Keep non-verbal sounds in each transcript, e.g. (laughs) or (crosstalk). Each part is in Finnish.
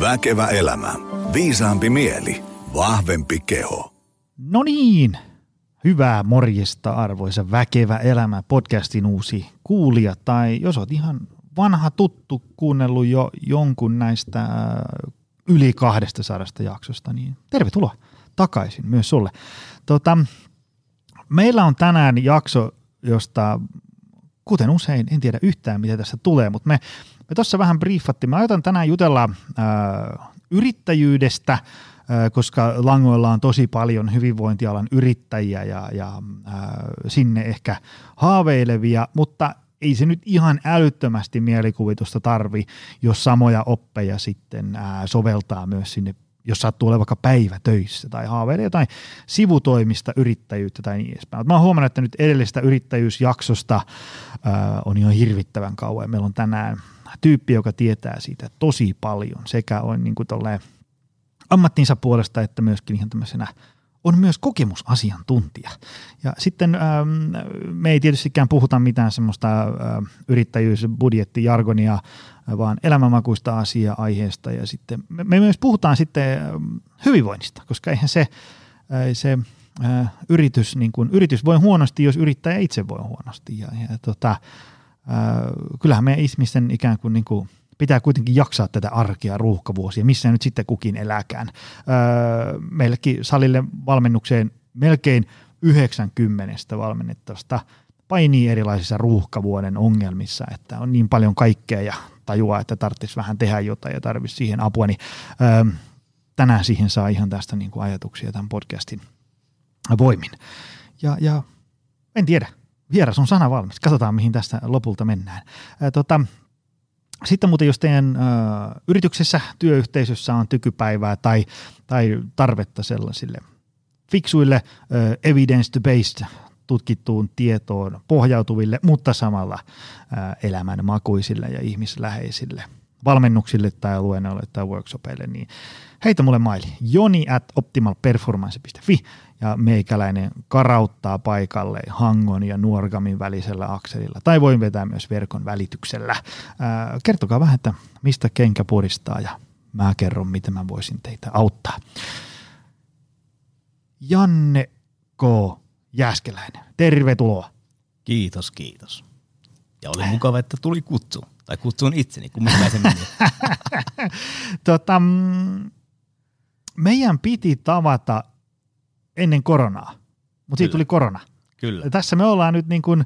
Väkevä elämä. Viisaampi mieli. Vahvempi keho. No niin, hyvää morjesta arvoisa Väkevä elämä podcastin uusi kuulija. Tai jos oot ihan vanha tuttu kuunnellut jo jonkun näistä äh, yli 200 jaksosta, niin tervetuloa takaisin myös sulle. Tota, meillä on tänään jakso, josta kuten usein, en tiedä yhtään mitä tässä tulee, mutta me, me tuossa vähän briefattiin. Mä ajatan tänään jutella äh, yrittäjyydestä, äh, koska langoilla on tosi paljon hyvinvointialan yrittäjiä ja, ja äh, sinne ehkä haaveilevia, mutta ei se nyt ihan älyttömästi mielikuvitusta tarvi, jos samoja oppeja sitten ää, soveltaa myös sinne, jos sattuu olemaan vaikka päivä töissä tai haaveilee jotain sivutoimista yrittäjyyttä tai niin edespäin. Mä oon huomannut, että nyt edellistä yrittäjyysjaksosta ää, on ihan hirvittävän kauan. Meillä on tänään tyyppi, joka tietää siitä tosi paljon sekä on niin kuin ammattinsa puolesta että myöskin ihan tämmöisenä on myös kokemusasiantuntija. Ja sitten ähm, me ei tietystikään puhuta mitään semmoista äh, yrittäjyysbudjettijargonia, vaan elämänmakuista asia-aiheesta. Ja sitten me, myös puhutaan sitten ähm, hyvinvoinnista, koska eihän se, äh, se äh, yritys, niin kuin, yritys voi huonosti, jos yrittäjä itse voi huonosti. Ja, ja tota, äh, kyllähän me ihmisten ikään kuin, niin kuin pitää kuitenkin jaksaa tätä arkea ruuhkavuosia, missä nyt sitten kukin eläkään. Öö, meillekin salille valmennukseen melkein 90 valmennettavasta painii erilaisissa ruuhkavuoden ongelmissa, että on niin paljon kaikkea ja tajuaa, että tarvitsisi vähän tehdä jotain ja tarvitsisi siihen apua, niin öö, tänään siihen saa ihan tästä niin kuin ajatuksia tämän podcastin voimin. Ja, ja en tiedä, vieras on sana valmis. Katsotaan, mihin tästä lopulta mennään. Ää, tota, sitten muuten, jos teidän ö, yrityksessä, työyhteisössä on tykypäivää tai, tai tarvetta sellaisille fiksuille evidence-based tutkittuun tietoon pohjautuville, mutta samalla ö, elämän makuisille ja ihmisläheisille valmennuksille tai luennoille tai workshopeille, niin heitä mulle maili. Joni at optimalperformance.fi ja meikäläinen karauttaa paikalle Hangon ja Nuorgamin välisellä akselilla. Tai voin vetää myös verkon välityksellä. Ää, kertokaa vähän, että mistä kenkä puristaa ja mä kerron, miten mä voisin teitä auttaa. Janne K. Jääskeläinen, tervetuloa. Kiitos, kiitos. Ja oli mukava, että tuli kutsu. Tai kutsun itseni, kun mä se meni. (laughs) tota, mm, meidän piti tavata ennen koronaa, mutta siitä tuli korona. Kyllä. Ja tässä me ollaan nyt niin kuin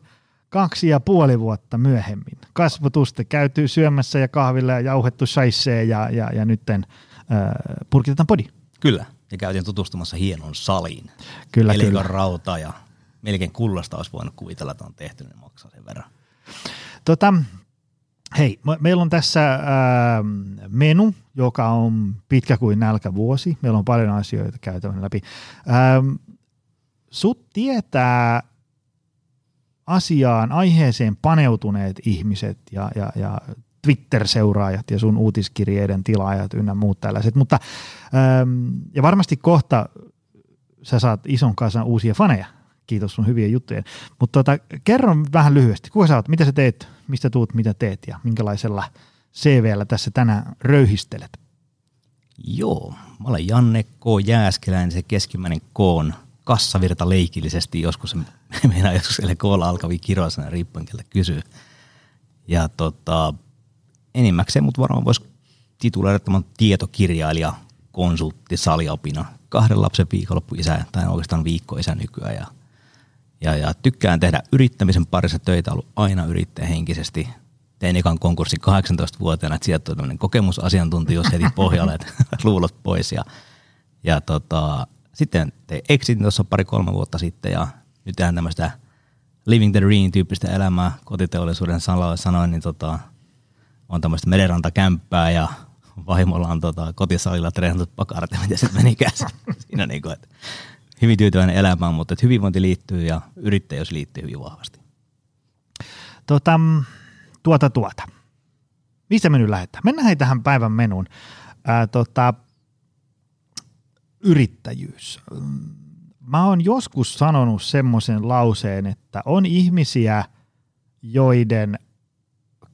kaksi ja puoli vuotta myöhemmin. Kasvotuste käyty syömässä ja kahvilla ja jauhettu saissee ja, ja, ja nytten äh, purkitetaan podi. Kyllä, ja käytiin tutustumassa hienon saliin. Kyllä, Elikon kyllä. rauta ja melkein kullasta olisi voinut kuvitella, että on tehty, niin maksaa sen verran. Tota, hei, me- meillä on tässä äh, menu, joka on pitkä kuin nälkävuosi. Meillä on paljon asioita käytävän läpi. Ähm, sut tietää asiaan, aiheeseen paneutuneet ihmiset ja, ja, ja Twitter-seuraajat ja sun uutiskirjeiden tilaajat ynnä muut tällaiset, mutta ähm, ja varmasti kohta sä saat ison kasan uusia faneja, kiitos sun hyvien juttujen, mutta tota, kerro vähän lyhyesti, kuka sä oot, mitä sä teet, mistä tuut, mitä teet? Ja minkälaisella CVllä tässä tänään röyhistelet? Joo, mä olen Janne K. Jääskeläinen, se keskimmäinen K on. Kassavirta leikillisesti joskus, (laughs) meillä joskus koolla alkavia kiroisena riippuen keltä kysyy. Ja tota, enimmäkseen mut varmaan voisi tituloida tämän tietokirjailija, konsultti, saliopina, kahden lapsen viikonloppuisä tai oikeastaan viikkoisä nykyään. Ja, ja, ja, tykkään tehdä yrittämisen parissa töitä, ollut aina yrittäjähenkisesti. Tein ekan konkurssin 18-vuotiaana, että sieltä tuli kokemusasiantuntijuus heti pohjalle, että (laughs) luulot pois. Ja, ja tota, sitten tein exitin tuossa pari-kolme vuotta sitten ja nyt tehdään tämmöistä living the dream tyyppistä elämää kotiteollisuuden sanoin, sanoin niin tota, on tämmöistä merenrantakämppää ja vaimolla on tota, kotisalilla treenatut pakarat ja miten se menikään (laughs) siinä niin kuin, että hyvin tyytyväinen elämään, mutta hyvinvointi liittyy ja yrittäjyys liittyy hyvin vahvasti. Tota, tuota, tuota. Mistä me nyt lähdetään? Mennään hei tähän päivän menuun. Ää, tota, yrittäjyys. Mä oon joskus sanonut semmoisen lauseen, että on ihmisiä, joiden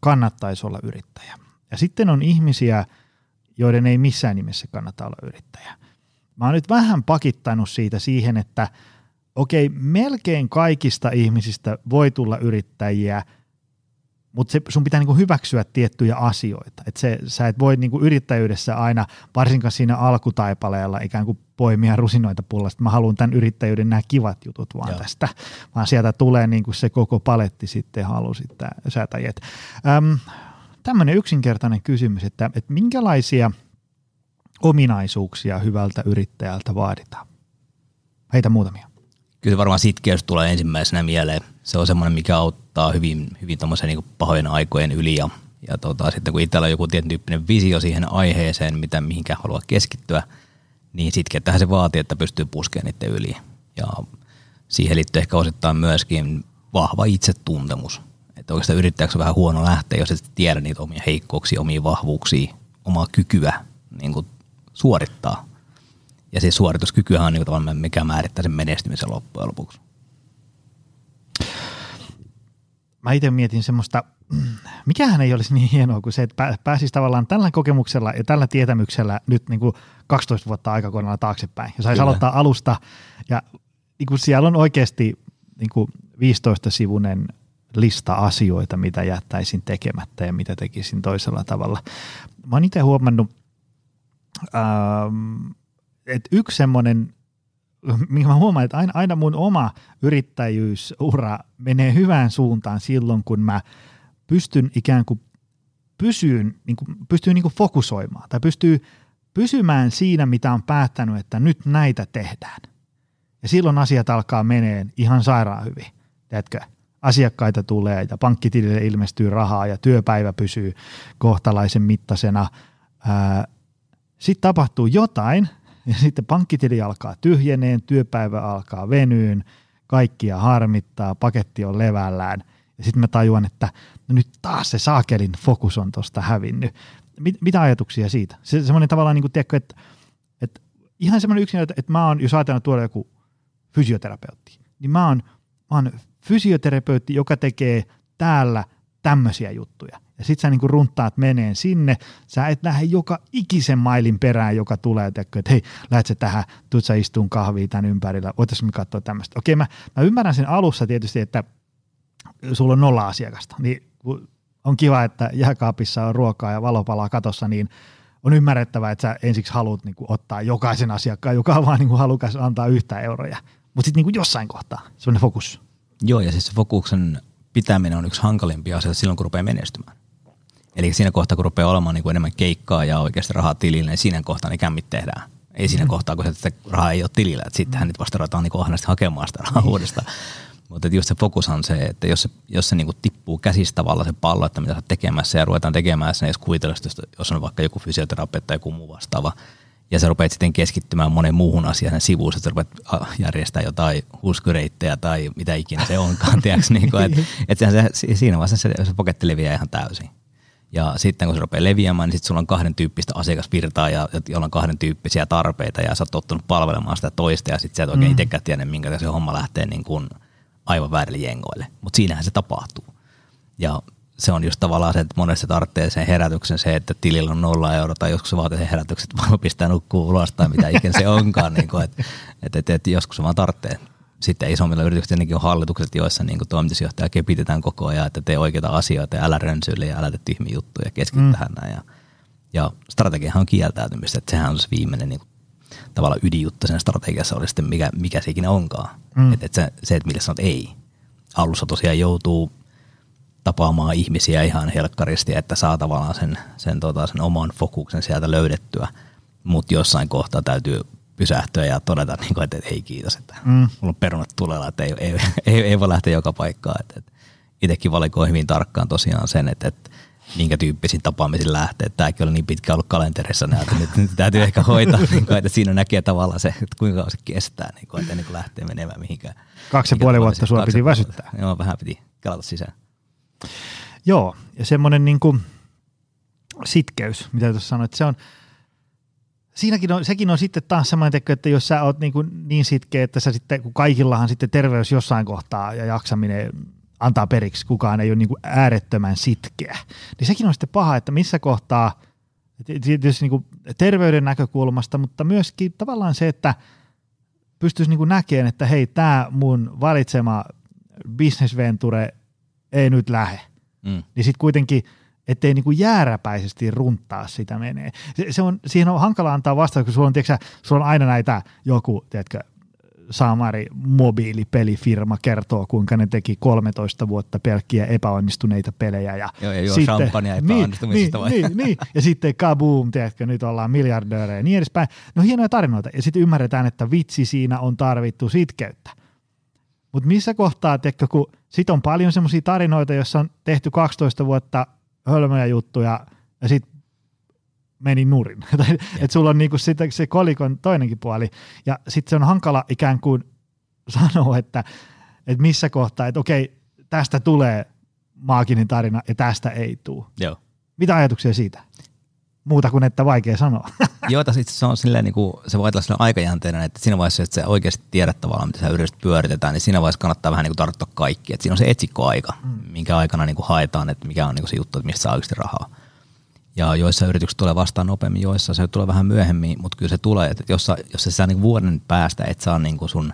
kannattaisi olla yrittäjä. Ja sitten on ihmisiä, joiden ei missään nimessä kannata olla yrittäjä. Mä oon nyt vähän pakittanut siitä siihen, että okei, melkein kaikista ihmisistä voi tulla yrittäjiä, mutta se, sun pitää niinku hyväksyä tiettyjä asioita. Et se, sä et voi niinku yrittäjyydessä aina, varsinkaan siinä alkutaipaleella, ikään kuin poimia rusinoita pullasta. Mä haluan tämän yrittäjyyden nämä kivat jutut vaan Joo. tästä, vaan sieltä tulee niinku se koko paletti sitten halu sitten säätäjät. Öm, tämmöinen yksinkertainen kysymys, että, että minkälaisia ominaisuuksia hyvältä yrittäjältä vaaditaan? Heitä muutamia. Kyllä varmaan sitkeys tulee ensimmäisenä mieleen. Se on semmoinen, mikä auttaa hyvin, hyvin niin pahojen aikojen yli ja, ja tota, sitten kun itsellä on joku tietyn tyyppinen visio siihen aiheeseen, mitä mihinkä haluaa keskittyä, niin sitkeyttähän se vaatii, että pystyy puskemaan niiden yli. Ja siihen liittyy ehkä osittain myöskin vahva itsetuntemus. Että oikeastaan yrittäjäksi on vähän huono lähteä, jos et tiedä niitä omia heikkouksia, omia vahvuuksia, omaa kykyä niin kuin suorittaa. Ja se suorituskykyhän on niin kuin mikä määrittää sen menestymisen loppujen lopuksi. Mä itse mietin semmoista, mikähän ei olisi niin hienoa kuin se, että pääsisi tavallaan tällä kokemuksella ja tällä tietämyksellä nyt niin kuin 12 vuotta aikakoneella taaksepäin. Ja saisi aloittaa alusta ja niin kuin siellä on oikeasti niin kuin 15-sivunen lista asioita, mitä jättäisin tekemättä ja mitä tekisin toisella tavalla. Mä oon itse huomannut, ähm, että yksi semmoinen, minkä mä huomaan, että aina, aina mun oma yrittäjyysura menee hyvään suuntaan silloin, kun mä pystyn ikään kuin pysyyn, niin kuin, pystyy niin kuin fokusoimaan tai pystyy pysymään siinä, mitä on päättänyt, että nyt näitä tehdään. Ja silloin asiat alkaa meneen ihan sairaan hyvin, tiedätkö? Asiakkaita tulee ja pankkitilille ilmestyy rahaa ja työpäivä pysyy kohtalaisen mittaisena. Sitten tapahtuu jotain ja sitten pankkitili alkaa tyhjeneen, työpäivä alkaa venyyn, kaikkia harmittaa, paketti on levällään. Ja sitten mä tajuan, että no nyt taas se saakelin fokus on tuosta hävinnyt. Mit, mitä ajatuksia siitä? Se, semmoinen tavallaan, niin tiedätkö, että, että ihan semmoinen yksin, että, että mä oon, jos ajatellaan tuoda joku fysioterapeutti, niin mä oon, mä oon fysioterapeutti, joka tekee täällä tämmöisiä juttuja. Ja sit sä niinku runtaat meneen sinne, sä et lähde joka ikisen mailin perään, joka tulee, että hei, lähdet sä tähän, tuut sä istuun kahviin tämän ympärillä, voitaisiin me katsoa tämmöistä. Okei, mä, mä ymmärrän sen alussa tietysti, että sulla on nolla asiakasta, niin on kiva, että jääkaapissa on ruokaa ja valopalaa katossa, niin on ymmärrettävää, että sä ensiksi haluat niin kuin, ottaa jokaisen asiakkaan, joka on vaan niin kuin, halukas antaa yhtä euroja. Mutta sitten niin jossain kohtaa, semmoinen fokus. Joo, ja siis se fokuksen pitäminen on yksi hankalimpia asioita silloin, kun rupeaa menestymään. Eli siinä kohtaa, kun rupeaa olemaan niin kuin enemmän keikkaa ja oikeasti rahaa tilille, niin siinä kohtaa ne kämmit tehdään. Ei siinä mm. kohtaa, kun se rahaa ei ole tilillä. Että sittenhän nyt vasta ruvetaan niin ahnasti hakemaan sitä rahaa niin. uudestaan. Mutta just se fokus on se, että jos se, jos se niinku tippuu käsistä tavalla se pallo, että mitä sä tekemässä ja ruvetaan tekemään sen, jos kuvitella, jos on vaikka joku fysioterapeutti tai joku muu vastaava, ja sä rupeat sitten keskittymään monen muuhun asiaan sivuun, että sä rupeat järjestää jotain huskureittejä tai mitä ikinä se onkaan, (laughs) tiedätkö, niin kuin, että, että se, siinä vaiheessa se, se poketti leviää ihan täysin. Ja sitten kun se rupeaa leviämään, niin sitten sulla on kahden tyyppistä asiakasvirtaa ja jolla on kahden tyyppisiä tarpeita ja sä oot tottunut palvelemaan sitä toista ja sitten sä et oikein mm. itsekään tiedä, minkä se homma lähtee niin kuin aivan väärille jengoille. Mutta siinähän se tapahtuu. Ja se on just tavallaan se, että monesti tarvitsee sen herätyksen se, että tilillä on nolla euroa tai joskus se vaatii sen herätyksen, että pistää nukkuu ulos tai mitä ikinä se onkaan. (laughs) niin kuin, että, että, että, että, joskus se vaan tarvitsee. Sitten isommilla yrityksillä on hallitukset, joissa niin toimitusjohtaja kepitetään koko ajan, että tee oikeita asioita ja älä rönsyille ja älä tee tyhmiä juttuja, keskity mm. tähän näin. Ja, ja strategiahan on kieltäytymistä, että sehän on se viimeinen niin kuin, tavallaan ydinjuttu sen strategiassa oli sitten mikä, mikä se ikinä onkaan. Mm. Että et se, se, että millä sanot ei. Alussa tosiaan joutuu tapaamaan ihmisiä ihan helkkaristi, että saa tavallaan sen, sen, tota, sen oman fokuksen sieltä löydettyä, mutta jossain kohtaa täytyy pysähtyä ja todeta, niin kuin, että ei kiitos, että mm. mulla on perunat tulella, että ei, ei, ei, ei voi lähteä joka paikkaan. Että, että itsekin valikoin hyvin tarkkaan tosiaan sen, että, että minkä tyyppisiin tapaamisiin lähtee. Tämäkin oli niin pitkä ollut kalenterissa, että nyt, nyt täytyy ehkä hoitaa, (laughs) niin kuin, että siinä näkee tavallaan se, että kuinka se kestää, niin kuin, että ennen kuin lähtee menemään mihinkään. Kaksi ja puoli vuotta sua piti väsyttää. Joo, vähän piti kelata sisään. Joo, ja semmoinen niin kuin sitkeys, mitä tuossa sanoit, se on, siinäkin on, sekin on sitten taas semmoinen että jos sä oot niin, kuin niin sitkeä, että sä sitten, kun kaikillahan sitten terveys jossain kohtaa ja jaksaminen antaa periksi, kukaan ei ole niin kuin äärettömän sitkeä, niin sekin on sitten paha, että missä kohtaa Tietysti niin kuin terveyden näkökulmasta, mutta myöskin tavallaan se, että pystyisi niin näkemään, että hei, tämä mun valitsema business venture ei nyt lähe. Mm. Niin sitten kuitenkin, ettei niin kuin jääräpäisesti runtaa sitä menee. Se, se on, siihen on hankala antaa vastaus, kun sulla on, tiedätkö, sulla on aina näitä joku, tiedätkö, Samari mobiilipelifirma kertoo, kuinka ne teki 13 vuotta pelkkiä epäonnistuneita pelejä. Ja Joo, ja juo sitten, champagnea niin, epäonnistumisista niin, niin, niin, ja sitten kaboom, tiedätkö, nyt ollaan miljardöörejä ja niin edespäin. No hienoja tarinoita. Ja sitten ymmärretään, että vitsi siinä on tarvittu sitkeyttä. Mutta missä kohtaa, tiedätkö, kun sit on paljon semmoisia tarinoita, joissa on tehty 12 vuotta hölmöjä juttuja ja sitten meni nurin. (laughs) että sulla on niinku sitten se kolikon toinenkin puoli. Ja sitten se on hankala ikään kuin (laughs) sanoa, että, että missä kohtaa, että okei, tästä tulee maaginen tarina ja tästä ei tule. Joo. Mitä ajatuksia siitä? Muuta kuin, että vaikea sanoa. (laughs) Joo, sitten se on silleen, niin kuin, se voi olla aikajänteinen, että siinä vaiheessa, että sä oikeasti tiedät tavallaan, mitä sä yrität pyöritetään, niin siinä vaiheessa kannattaa vähän niin kuin tarttua kaikki. Että siinä on se etsikkoaika, mm. minkä aikana niin kuin haetaan, että mikä on niin kuin se juttu, että mistä saa oikeasti rahaa ja joissa yritykset tulee vastaan nopeammin, joissa se tulee vähän myöhemmin, mutta kyllä se tulee, että jos, sä, jos sä saa niin vuoden päästä, et saa niin sun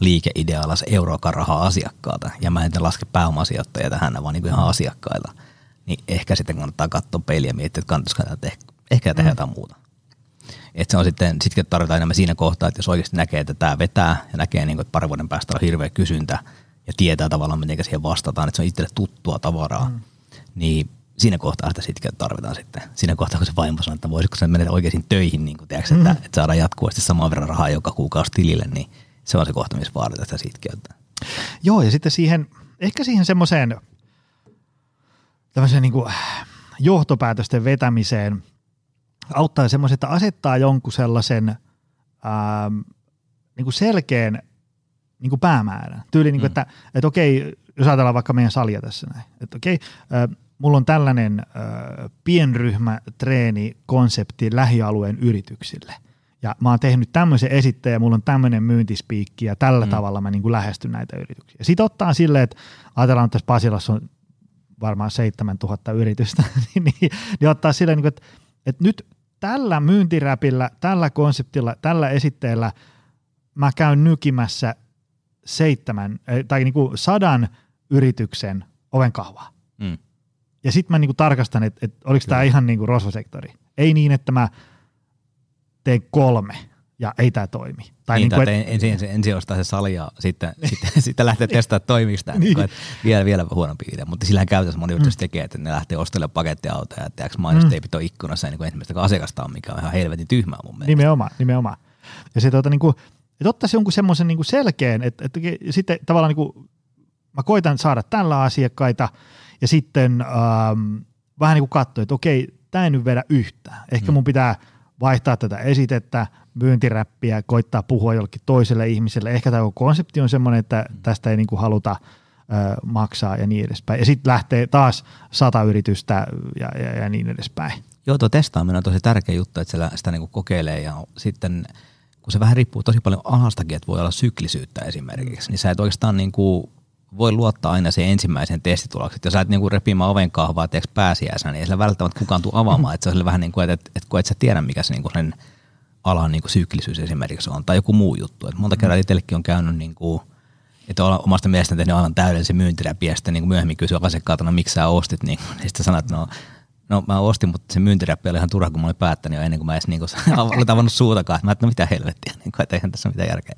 liikeidealla se euroakaan rahaa asiakkaalta, ja mä en laske pääomasijoittajia tähän, vaan niin ihan asiakkailla, niin ehkä sitten kannattaa katsoa peiliä ja miettiä, että kannattaisiko tätä ehkä, ehkä tehdä mm. jotain muuta. Et se on sitten, sitten tarvitaan enemmän siinä kohtaa, että jos oikeasti näkee, että tämä vetää ja näkee, niin kuin, että parin vuoden päästä on hirveä kysyntä ja tietää tavallaan, miten siihen vastataan, että se on itselle tuttua tavaraa, mm. niin siinä kohtaa sitä sitten tarvitaan sitten. Siinä kohtaa, kun se vaimo sanoo, että voisiko se mennä oikeisiin töihin, niin kuin, tiedätkö, että, mm. että, saadaan jatkuvasti saman verran rahaa joka kuukausi tilille, niin se on se kohta, missä vaaditaan sitä sitkeyttä. Joo, ja sitten siihen, ehkä siihen semmoiseen tämmöiseen niin kuin johtopäätösten vetämiseen auttaa semmoisen, että asettaa jonkun sellaisen ähm, niin kuin selkeän niin kuin päämäärän. Tyyli, niin kuin, mm. että, että okei, jos ajatellaan vaikka meidän salia tässä näin, että okei, äh, mulla on tällainen äh, pienryhmätreeni-konsepti lähialueen yrityksille. Ja mä oon tehnyt tämmöisen esitteen ja mulla on tämmöinen myyntispiikki ja tällä mm. tavalla mä niin kuin lähestyn näitä yrityksiä. Sitten ottaa silleen, että ajatellaan, että tässä Pasilassa on varmaan 7000 yritystä, (laughs) niin, niin, niin ottaa silleen, niin kuin, että, että nyt tällä myyntiräpillä, tällä konseptilla, tällä esitteellä mä käyn nykimässä seitsemän tai niin kuin sadan yrityksen oven kahvaa. Mm. Ja sitten mä niinku tarkastan, että et oliko tämä ihan niinku rosvosektori. Ei niin, että mä teen kolme ja ei tämä toimi. Tai niin, niin kuin, et, ensin, ensin, ensin ostaa se sali ja sitten, (laughs) sitten, sitten lähtee testaamaan toimiksi tämä. niin. niin vielä, vielä huonompi idea. Mutta sillähän käytännössä moni mm. tekee, että ne lähtee ostelemaan pakettiautoja ja tiedätkö mainosteipit mm. on ikkunassa niin kuin ensimmäistä asiakasta on, mikä on ihan helvetin tyhmää mun mielestä. Nimenomaan, nimenomaan. Ja se tuota, niin kuin, että ottaisi jonkun semmoisen niin selkeän, että, että sitten tavallaan niin kuin, mä koitan saada tällä asiakkaita – ja sitten ähm, vähän niin kuin katsoin, että okei, tämä ei nyt vedä yhtään. Ehkä mm. mun pitää vaihtaa tätä esitettä, myyntiräppiä, koittaa puhua jollekin toiselle ihmiselle. Ehkä tämä konsepti on semmoinen, että mm. tästä ei niin kuin haluta äh, maksaa ja niin edespäin. Ja sitten lähtee taas sata yritystä ja, ja, ja niin edespäin. Joo, tuo testaaminen on tosi tärkeä juttu, että sitä, sitä niin kuin kokeilee ja sitten kun se vähän riippuu tosi paljon alastakin, että voi olla syklisyyttä esimerkiksi, niin sä et oikeastaan niin kuin voi luottaa aina sen ensimmäisen testituloksen. Jos sä et niinku repimään oven kahvaa teeksi pääsiäisenä, niin ei sillä välttämättä kukaan tule avaamaan. että se on vähän niin kuin, että, että kun et sä tiedä, mikä se niinku sen alan niinku syklisyys esimerkiksi on, tai joku muu juttu. Et monta kertaa itsellekin on käynyt, niin kuin, että olen omasta mielestäni tehnyt aivan täydellisen myyntiräpi, ja sitten niin myöhemmin kysyä asiakkaalta, no miksi sä ostit, niin, niin (laughs) sitten sanoit, no, no mä ostin, mutta se myyntiräppi oli ihan turha, kun mä olin päättänyt jo ennen kuin mä edes (laughs) niin kuin, olin tavannut suutakaan. Mä että no mitä helvettiä, niin kuin, että eihän tässä ole mitään järkeä.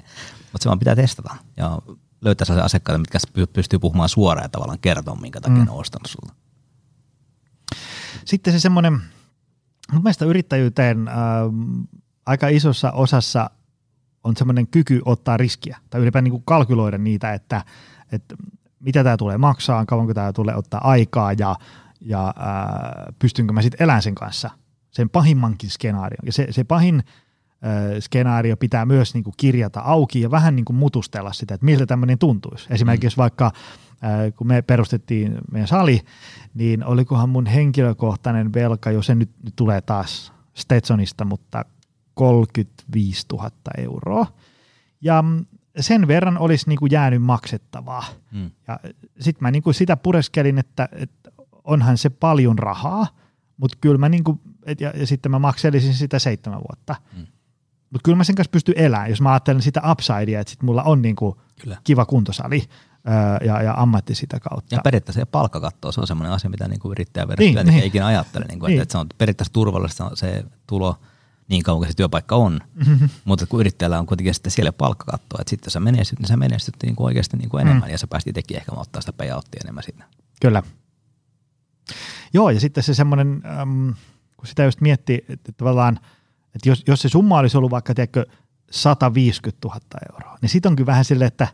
Mutta se vaan pitää testata. Ja löytää sellaisia asiakkaita, mitkä pystyy puhumaan suoraan ja tavallaan kertoa, minkä takia mm. ne on ostanut sulta. Sitten se semmoinen, mun mielestä yrittäjyyteen äh, aika isossa osassa on semmoinen kyky ottaa riskiä tai ylipäätään niin kalkyloida niitä, että, että mitä tämä tulee maksaa, kauanko tämä tulee ottaa aikaa ja, ja äh, pystynkö mä sitten elämään sen kanssa, sen pahimmankin skenaarion. Ja se, se pahin skenaario pitää myös niin kuin kirjata auki ja vähän niin kuin mutustella sitä, että miltä tämmöinen tuntuisi. Esimerkiksi mm. vaikka kun me perustettiin meidän sali, niin olikohan mun henkilökohtainen velka, jos se nyt, nyt tulee taas Stetsonista, mutta 35 000 euroa. Ja sen verran olisi niin kuin jäänyt maksettavaa. Mm. Ja sitten mä niin kuin sitä pureskelin, että, että onhan se paljon rahaa, mutta kyllä mä niin kuin et, ja, ja sitten mä makselisin sitä seitsemän vuotta. Mm. Mutta kyllä mä sen kanssa pystyn elämään, jos mä ajattelen sitä upsidea, että sit mulla on niinku kyllä. kiva kuntosali öö, ja, ja ammatti sitä kautta. Ja periaatteessa se palkkakatto, se on semmoinen asia, mitä niinku yrittäjä niin, niin. ei ikinä ajattele. Niinku, niin. että, että se on periaatteessa turvallista se tulo niin kauan kuin se työpaikka on, mm-hmm. mutta kun yrittäjällä on kuitenkin sitten siellä palkkakatto, että sitten jos sä menestyt, niin sä menestyt niin kuin oikeasti niin kuin enemmän mm. ja sä pääsit itsekin ehkä ottaa sitä payouttia enemmän sinne. Kyllä. Joo, ja sitten se semmoinen, ähm, kun sitä just miettii, että tavallaan, että jos, jos se summa olisi ollut vaikka, tiedätkö, 150 000 euroa, niin sitten onkin vähän silleen, että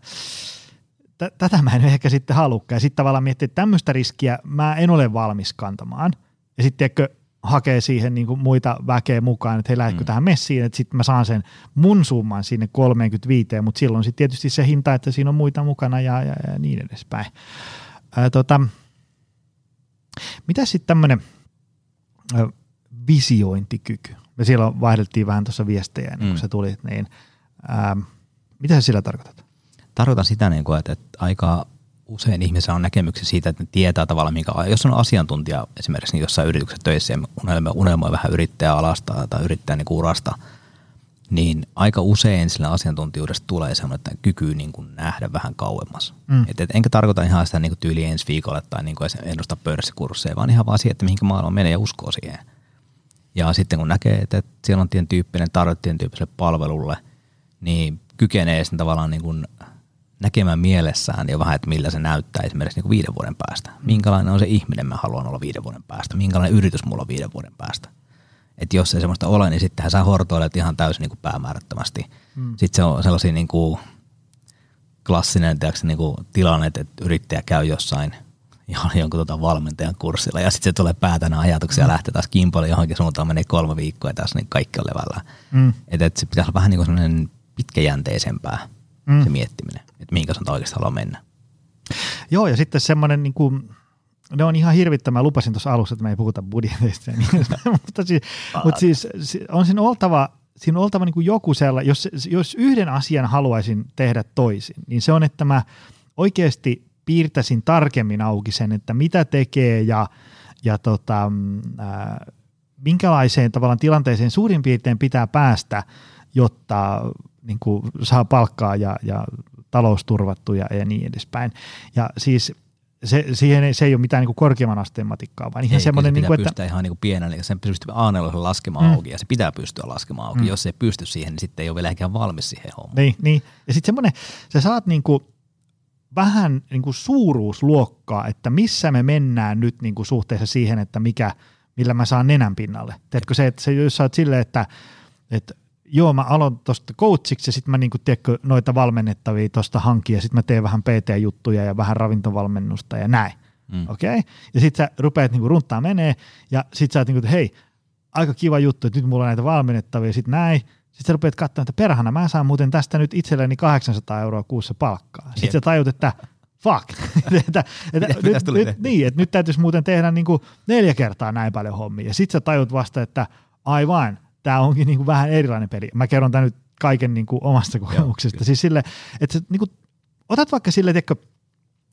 t- tätä mä en ehkä sitten halukkaan. Ja sitten tavallaan miettii, että tämmöistä riskiä mä en ole valmis kantamaan. Ja sitten tiedätkö, hakee siihen niin kuin muita väkeä mukaan, että he lähdekö mm. tähän messiin, että sitten mä saan sen mun summan sinne 35, mutta silloin sitten tietysti se hinta, että siinä on muita mukana ja, ja, ja niin edespäin. Ää, tota, mitä sitten tämmöinen visiointikyky? Me siellä vaihdeltiin vähän tuossa viestejä ennen kuin mm. se tuli, niin ää, mitä sä sillä tarkoitat? Tarkoitan sitä, niin kuin, että, että aika usein ihmisillä on näkemyksiä siitä, että ne tietää tavallaan, minkä, jos on asiantuntija esimerkiksi niin jossain yrityksessä töissä ja unelmoi, unelmoi vähän yrittäjäalasta tai yrittäjän niin urasta, niin aika usein sillä asiantuntijuudesta tulee semmoinen että kyky niin kuin nähdä vähän kauemmas. Mm. Et, et, enkä tarkoita ihan sitä niin kuin tyyli ensi viikolle tai niin kuin ennusta pörssikursseja, vaan ihan vaan siihen, että mihinkä maailma menee ja uskoo siihen. Ja sitten kun näkee, että, että siellä on tien tyyppinen tarve tien tyyppiselle palvelulle, niin kykenee sen tavallaan niin kuin näkemään mielessään jo vähän, että millä se näyttää esimerkiksi niin kuin viiden vuoden päästä. Minkälainen on se ihminen mä haluan olla viiden vuoden päästä. Minkälainen yritys mulla on viiden vuoden päästä. Että jos ei semmoista ole, niin sittenhän sä hortoilet ihan täysin niin kuin päämäärättömästi. Mm. Sitten se on sellaisia niin kuin klassinen tiiäks, niin kuin tilanne, että yrittäjä käy jossain ihan jonkun tota valmentajan kurssilla ja sitten se tulee päätänä ajatuksia mm. ja lähtee taas kimpoille johonkin suuntaan, menee kolme viikkoa ja taas niin kaikki on levällä. Mm. Että et se pitäisi olla vähän niin kuin pitkäjänteisempää mm. se miettiminen että mihinkä sä oikeasti haluaa mennä. Joo, ja sitten semmoinen, niin kuin, ne on ihan hirvittävää. Mä lupasin tuossa alussa, että me ei puhuta budjeteista. Niin, (laughs) mutta siis, mutta siis on siinä oltava, siinä on oltava niin kuin joku sellainen, jos, jos yhden asian haluaisin tehdä toisin, niin se on, että mä oikeasti piirtäisin tarkemmin auki sen, että mitä tekee ja, ja tota, ää, minkälaiseen tavallaan tilanteeseen suurin piirtein pitää päästä, jotta niin kuin saa palkkaa ja, ja talous turvattu ja, ja niin edespäin. Ja siis se, siihen, se ei ole mitään niin kuin korkeamman asteen matikkaa, vaan ihan ei, semmoinen... Se pitää niin kuin, että, ihan niin kuin pienen, eli sen pystyy a laskemaan mm. auki, ja se pitää pystyä laskemaan auki. Mm. Jos se ei pysty siihen, niin sitten ei ole vielä ihan valmis siihen hommaan. Niin, niin. ja sitten semmoinen, sä saat niin kuin vähän niin kuin suuruusluokkaa, että missä me mennään nyt niin kuin suhteessa siihen, että mikä, millä mä saan nenän pinnalle. Teetkö se, että se, jos sä oot silleen, että, että joo, mä aloin tuosta coachiksi ja sitten mä niinku, tiedätkö, noita valmennettavia tuosta hankin ja sitten mä teen vähän PT-juttuja ja vähän ravintovalmennusta ja näin. Mm. Okei? Okay? Ja sitten sä rupeat niinku runttaa menee ja sitten sä oot niinku, hei, aika kiva juttu, että nyt mulla on näitä valmennettavia, sitten näin. Sitten sä rupeat katsomaan, että perhana, mä saan muuten tästä nyt itselleni 800 euroa kuussa palkkaa. Sitten Jep. sä tajut, että fuck. (laughs) että, että nyt, nyt, niin, että nyt täytyisi muuten tehdä niin kuin neljä kertaa näin paljon hommia. Ja sitten sä tajut vasta, että aivan, tämä onkin niin kuin vähän erilainen peli. Mä kerron tämän nyt kaiken niin kuin omasta kokemuksesta. Joo, siis sille, että niin kuin, otat vaikka sille, että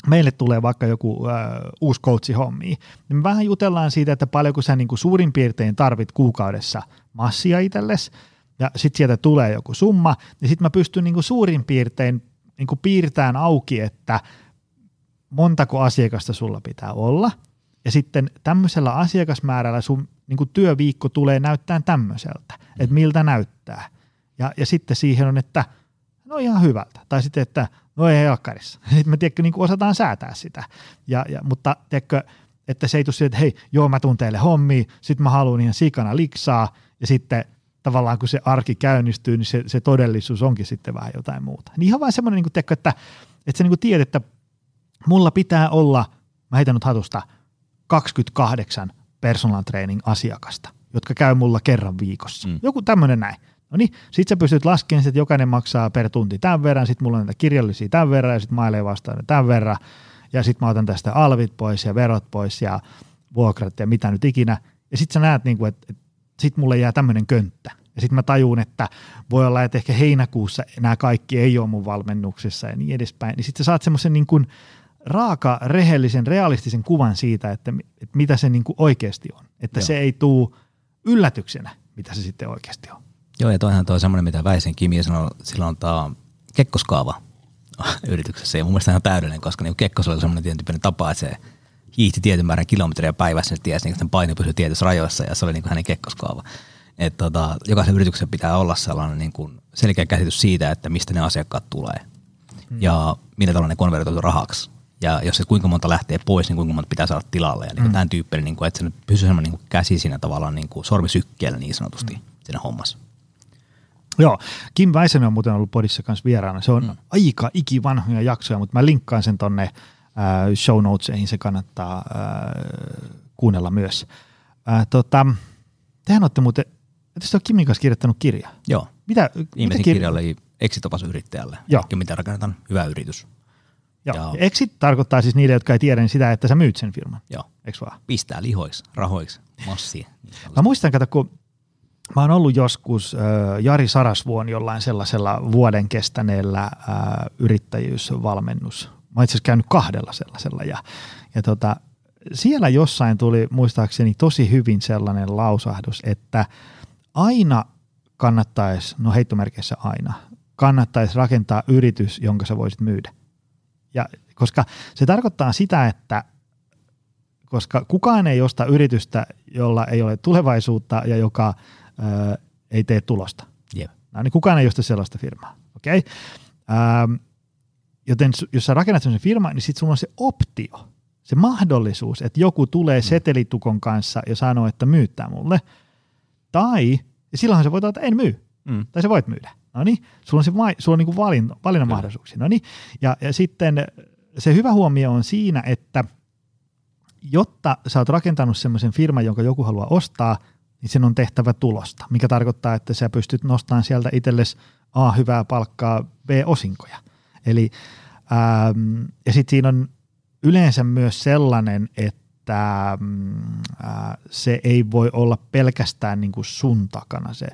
meille tulee vaikka joku äh, uusi coachi hommiin, niin me vähän jutellaan siitä, että paljonko sä niin kuin suurin piirtein tarvit kuukaudessa massia itsellesi, ja sitten sieltä tulee joku summa, niin sitten mä pystyn niin kuin suurin piirtein niin kuin piirtämään auki, että montako asiakasta sulla pitää olla, ja sitten tämmöisellä asiakasmäärällä sun niin kuin työviikko tulee näyttää tämmöiseltä, mm. että miltä näyttää. Ja, ja sitten siihen on, että no ihan hyvältä. Tai sitten, että no ei jakkarissa. (laughs) Sitten me tiedätkö, niin kuin osataan säätää sitä. Ja, ja, mutta tiedätkö, että se ei tule siihen, että hei, joo mä tuun teille hommia, sitten mä haluan ihan sikana liksaa, ja sitten tavallaan kun se arki käynnistyy, niin se, se todellisuus onkin sitten vähän jotain muuta. Niin ihan vaan semmoinen, niin kuin, tiedätkö, että, että sä niin kuin tiedät, että mulla pitää olla, mä heitän nyt hatusta, 28 personal training asiakasta, jotka käy mulla kerran viikossa. Mm. Joku tämmöinen näin. No niin, sit sä pystyt laskemaan, että jokainen maksaa per tunti tämän verran, sit mulla on näitä kirjallisia tämän verran ja sit mailee vastaan tämän verran ja sit mä otan tästä alvit pois ja verot pois ja vuokrat ja mitä nyt ikinä. Ja sit sä näet, niin kuin, että, että sit mulle jää tämmöinen könttä. Ja sitten mä tajuun, että voi olla, että ehkä heinäkuussa nämä kaikki ei ole mun valmennuksessa ja niin edespäin. Niin sitten sä saat semmoisen niin kuin raaka, rehellisen, realistisen kuvan siitä, että, että mitä se niin kuin oikeasti on. Että Joo. se ei tuu yllätyksenä, mitä se sitten oikeasti on. Joo, ja toihan toi semmoinen, mitä Väisen Kimi sanoi, silloin on tämä kekkoskaava (laughs) yrityksessä. Ja mun mielestä ihan täydellinen, koska niin kekkos oli semmoinen tietyn tyyppinen tapa, että se hiihti tietyn määrän kilometriä päivässä, niin tiesi, että sen paino pysyi tietyissä rajoissa, ja se oli niin kuin hänen kekkoskaava. Että tota, jokaisen yrityksen pitää olla sellainen niin kuin selkeä käsitys siitä, että mistä ne asiakkaat tulee hmm. ja millä tavalla ne konvertoituu rahaksi. Ja jos se kuinka monta lähtee pois, niin kuinka monta pitää saada tilalle. Ja niin mm. tämän tyyppinen, niin kuin, että se nyt pysyy semmoinen niin käsi siinä tavallaan niin kuin sormisykkeellä niin sanotusti mm. siinä hommassa. Joo, Kim Väisänen on muuten ollut podissa kanssa vieraana. Se on mm. aika ikivanhoja jaksoja, mutta mä linkkaan sen tonne äh, show notesihin, se kannattaa äh, kuunnella myös. Äh, tota, tehän olette muuten, että Kimin kanssa kirjoittanut kirja. Joo. Mitä, Viimeisin mitä kir- kirja oli Exitopas yrittäjälle. Joo. Mitä rakennetaan, hyvä yritys. Joo. Ja Exit tarkoittaa siis niille, jotka ei tiedä, niin sitä, että sä myyt sen firman. Joo. Eikö vaan? Pistää lihoiksi, rahoiksi, massia. Mä muistan, kato, kun Mä oon ollut joskus äh, Jari Sarasvuon jollain sellaisella vuoden kestäneellä äh, yrittäjyysvalmennus. Mä itse asiassa käynyt kahdella sellaisella ja, ja tota, siellä jossain tuli muistaakseni tosi hyvin sellainen lausahdus, että aina kannattaisi, no heittomerkeissä aina, kannattaisi rakentaa yritys, jonka sä voisit myydä. Ja koska se tarkoittaa sitä, että koska kukaan ei osta yritystä, jolla ei ole tulevaisuutta ja joka – ää, ei tee tulosta. Yep. No, niin kukaan ei osta sellaista firmaa. Okay? Ähm, joten jos sä rakennat sellaisen firman, niin sitten sulla on se optio, se mahdollisuus, että joku tulee mm. setelitukon kanssa ja sanoo, että myyttää mulle. Tai, ja silloinhan se voit että en myy. Mm. Tai sä voit myydä. No niin, sulla on, se, sulla on niin kuin valin, valinnan mahdollisuuksia. No niin, ja, ja sitten se hyvä huomio on siinä, että jotta sä oot rakentanut semmoisen firman, jonka joku haluaa ostaa, niin sen on tehtävä tulosta, mikä tarkoittaa, että sä pystyt nostamaan sieltä itsellesi A, hyvää palkkaa, B, osinkoja. Eli, ähm, ja sitten siinä on yleensä myös sellainen, että äh, se ei voi olla pelkästään niin kuin sun takana. Se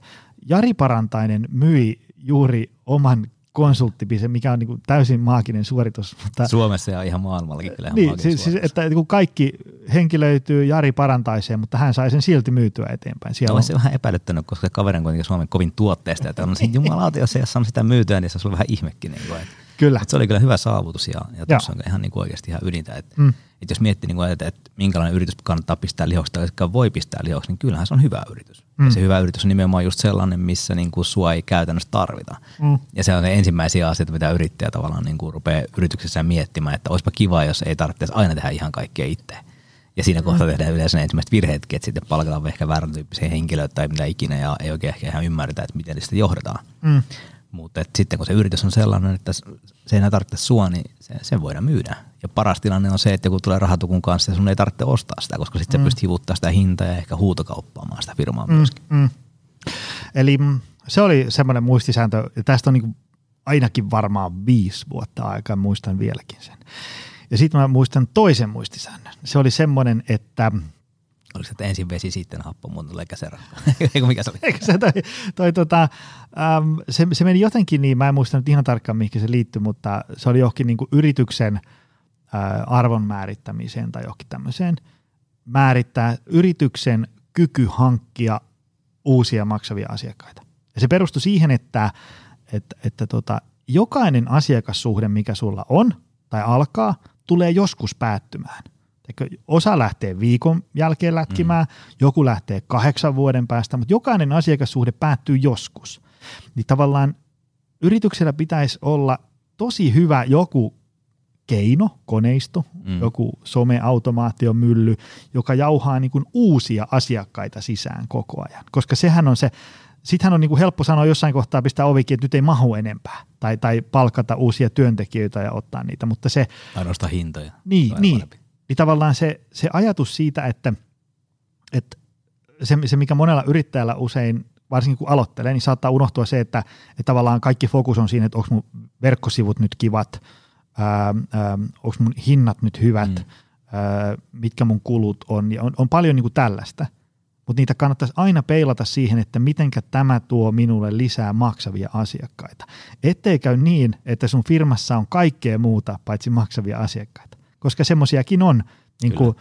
Jari Parantainen myi juuri oman konsulttipiste, mikä on niin kuin täysin maaginen suoritus. Mutta, Suomessa ja ihan maailmallakin kyllä niin, siis, siis, että kun kaikki henki löytyy Jari parantaiseen, mutta hän sai sen silti myytyä eteenpäin. Siellä on se vähän epäilyttänyt, koska kaveri on kuitenkin Suomen kovin tuotteesta, että on (laughs) jumalauta, jos ei ole saanut sitä myytyä, niin se ollut vähän ihmekin. Niin kuin, että, kyllä. Että se oli kyllä hyvä saavutus ja, ja tuossa on ihan niin kuin oikeasti ihan ydintä, että mm. että jos miettii, niin kuin, että, että minkälainen yritys kannattaa pistää lihoksi tai voi pistää lihoksi, niin kyllähän se on hyvä yritys. Mm. Ja se hyvä yritys on nimenomaan just sellainen, missä niin kuin sua ei käytännössä tarvita. Mm. Ja se on ne ensimmäisiä asioita, mitä yrittäjä tavallaan niin kuin rupeaa yrityksessä miettimään, että olisipa kiva, jos ei tarvitse aina tehdä ihan kaikkea itse. Ja siinä mm. kohtaa tehdään yleensä ne ensimmäiset virheetkin, että sitten palkataan ehkä väärän tyyppisiä henkilöitä tai mitä ikinä ja ei oikein ehkä ihan ymmärretä, että miten sitä johdetaan. Mm. Mutta sitten kun se yritys on sellainen, että se ei enää tarvitse sua, niin se, sen voidaan myydä. Ja paras tilanne on se, että kun tulee rahatukun kanssa, ja sun ei tarvitse ostaa sitä, koska sitten mm. pystyt hivuttaa sitä hintaa ja ehkä huutokauppaamaan sitä firmaa mm, myöskin. Mm. Eli mm, se oli semmoinen muistisääntö, ja tästä on niin ainakin varmaan viisi vuotta aikaa, muistan vieläkin sen. Ja sitten mä muistan toisen muistisäännön. Se oli semmoinen, että Oliko se, ensin vesi, sitten happo, mun tulee (laughs) Eikö mikä se oli? Eikö se, toi, toi, tota, äm, se, se, meni jotenkin niin, mä en muista nyt ihan tarkkaan mihin se liittyi, mutta se oli johonkin niin yrityksen ää, arvon määrittämiseen tai johonkin tämmöiseen. Määrittää yrityksen kyky hankkia uusia maksavia asiakkaita. Ja se perustui siihen, että, että, että tota, jokainen asiakassuhde, mikä sulla on tai alkaa, tulee joskus päättymään. Osa lähtee viikon jälkeen lätkimään, mm. joku lähtee kahdeksan vuoden päästä, mutta jokainen asiakassuhde päättyy joskus. Niin tavallaan yrityksellä pitäisi olla tosi hyvä joku keino, koneisto, mm. joku someautomaatio, mylly, joka jauhaa niin kuin uusia asiakkaita sisään koko ajan. Koska sehän on se, sittenhän on niin kuin helppo sanoa jossain kohtaa pistää ovikin, että nyt ei mahu enempää. Tai, tai palkata uusia työntekijöitä ja ottaa niitä, mutta se... Ainoastaan hintoja. Niin, niin. Parempi niin tavallaan se, se ajatus siitä, että, että se, se, mikä monella yrittäjällä usein, varsinkin kun aloittelee, niin saattaa unohtua se, että, että tavallaan kaikki fokus on siinä, että onko mun verkkosivut nyt kivat, onko mun hinnat nyt hyvät, mm. ää, mitkä mun kulut on, ja on, on paljon niin kuin tällaista. Mutta niitä kannattaisi aina peilata siihen, että mitenkä tämä tuo minulle lisää maksavia asiakkaita. Ettei käy niin, että sun firmassa on kaikkea muuta paitsi maksavia asiakkaita koska semmoisiakin on niin kuin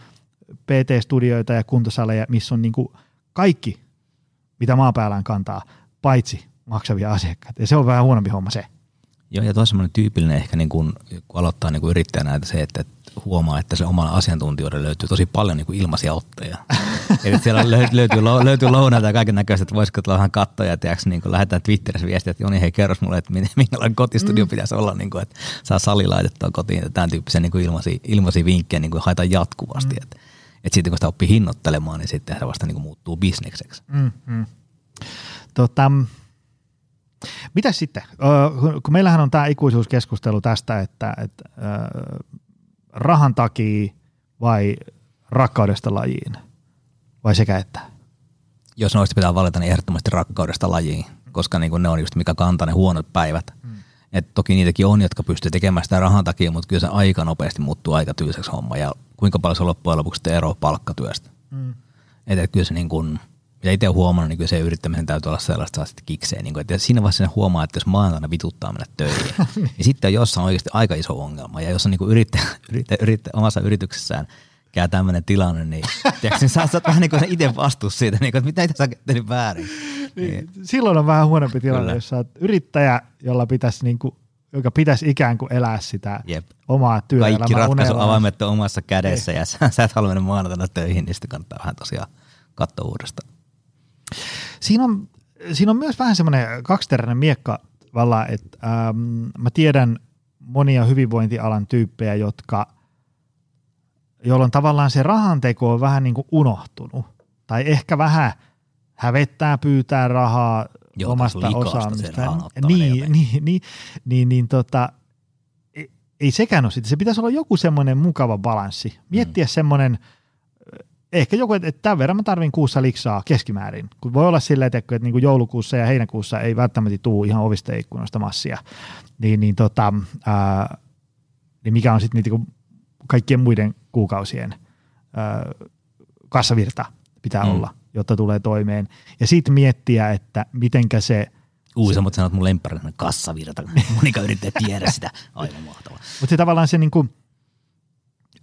PT-studioita ja kuntosaleja, missä on niin kuin kaikki mitä maapäällään kantaa, paitsi maksavia asiakkaita. Ja se on vähän huonompi homma se. Joo, ja tuo on semmoinen tyypillinen ehkä, niin kun, kun aloittaa niin yrittäjänä, että se, että huomaa, että se omalla asiantuntijoiden löytyy tosi paljon niin kuin ilmaisia otteja. (laughs) Eli siellä löytyy, löytyy, lounaita ja kaiken näköistä, että voisiko tulla vähän kattoja, tiiäks, niin lähetään Twitterissä viestiä, että Joni, hei kerros mulle, että minkälainen kotistudio mm. pitäisi olla, niin kuin, että saa sali laitettua kotiin, että tämän tyyppisiä niin kuin ilmaisia, ilmaisia vinkkejä niin kuin haetaan jatkuvasti. Mm. Että, että sitten kun sitä oppii hinnoittelemaan, niin sitten se vasta niin kuin muuttuu bisnekseksi. Mm, mm. Tota, mitä sitten? Kun meillähän on tämä ikuisuuskeskustelu tästä, että, että rahan takia vai rakkaudesta lajiin? Vai sekä että? Jos noista pitää valita, niin ehdottomasti rakkaudesta lajiin, koska niin ne on just mikä kantaa ne huonot päivät. Hmm. Et toki niitäkin on, jotka pystyy tekemään sitä rahan takia, mutta kyllä se aika nopeasti muuttuu aika tyyseksi homma. Ja kuinka paljon se loppujen lopuksi ero palkkatyöstä. Hmm. Että kyllä se niin kuin – mitä itse olen huomannut, niin se yrittämisen täytyy olla sellaista, että sitten kikseen. Niin kuin, että siinä vaiheessa huomaa, että jos maanantaina vituttaa mennä töihin, (laughs) niin sitten on jossain oikeasti aika iso ongelma. Ja jos on niin yrittäjä, (laughs) yrittäjä, yrittäjä, omassa yrityksessään käy tämmöinen tilanne, niin tiedätkö, niin sä, sä vähän niin kuin itse vastuus siitä, niin kuin, että mitä itse sä tehnyt väärin. Niin, niin. Silloin on vähän huonompi tilanne, Kyllä. jos sä oot yrittäjä, jolla pitäisi niin kuin joka pitäisi ikään kuin elää sitä Jep. omaa työelämää. Kaikki ratkaisuavaimet on omassa kädessä Ei. ja sä, sä et halua mennä maanantaina töihin, niin sitten kannattaa vähän tosiaan katsoa uudestaan. Siinä on, siinä on myös vähän semmoinen kaksiteräinen miekka valla, että ähm, mä tiedän monia hyvinvointialan tyyppejä, jotka, jolloin tavallaan se rahanteko on vähän niin kuin unohtunut. Tai ehkä vähän hävettää pyytää rahaa Joo, omasta osaamista. Niin, (laughs) niin, niin, niin, niin tota, ei, ei sekään ole sitä. Se pitäisi olla joku semmoinen mukava balanssi. Miettiä mm. semmoinen – ehkä joku, että, että tämän verran mä tarvin kuussa liksaa keskimäärin. Kun voi olla silleen, että, että niin kuin joulukuussa ja heinäkuussa ei välttämättä tule ihan ovista ikkunoista massia, niin, niin, tota, ää, niin mikä on sitten niitä kaikkien muiden kuukausien ää, kassavirta pitää mm. olla, jotta tulee toimeen. Ja sitten miettiä, että mitenkä se – Uu, sä mutta sanot mun lempparina kassavirta. Monika yrittää tiedä sitä. Aivan mahtavaa. Mutta se tavallaan se niinku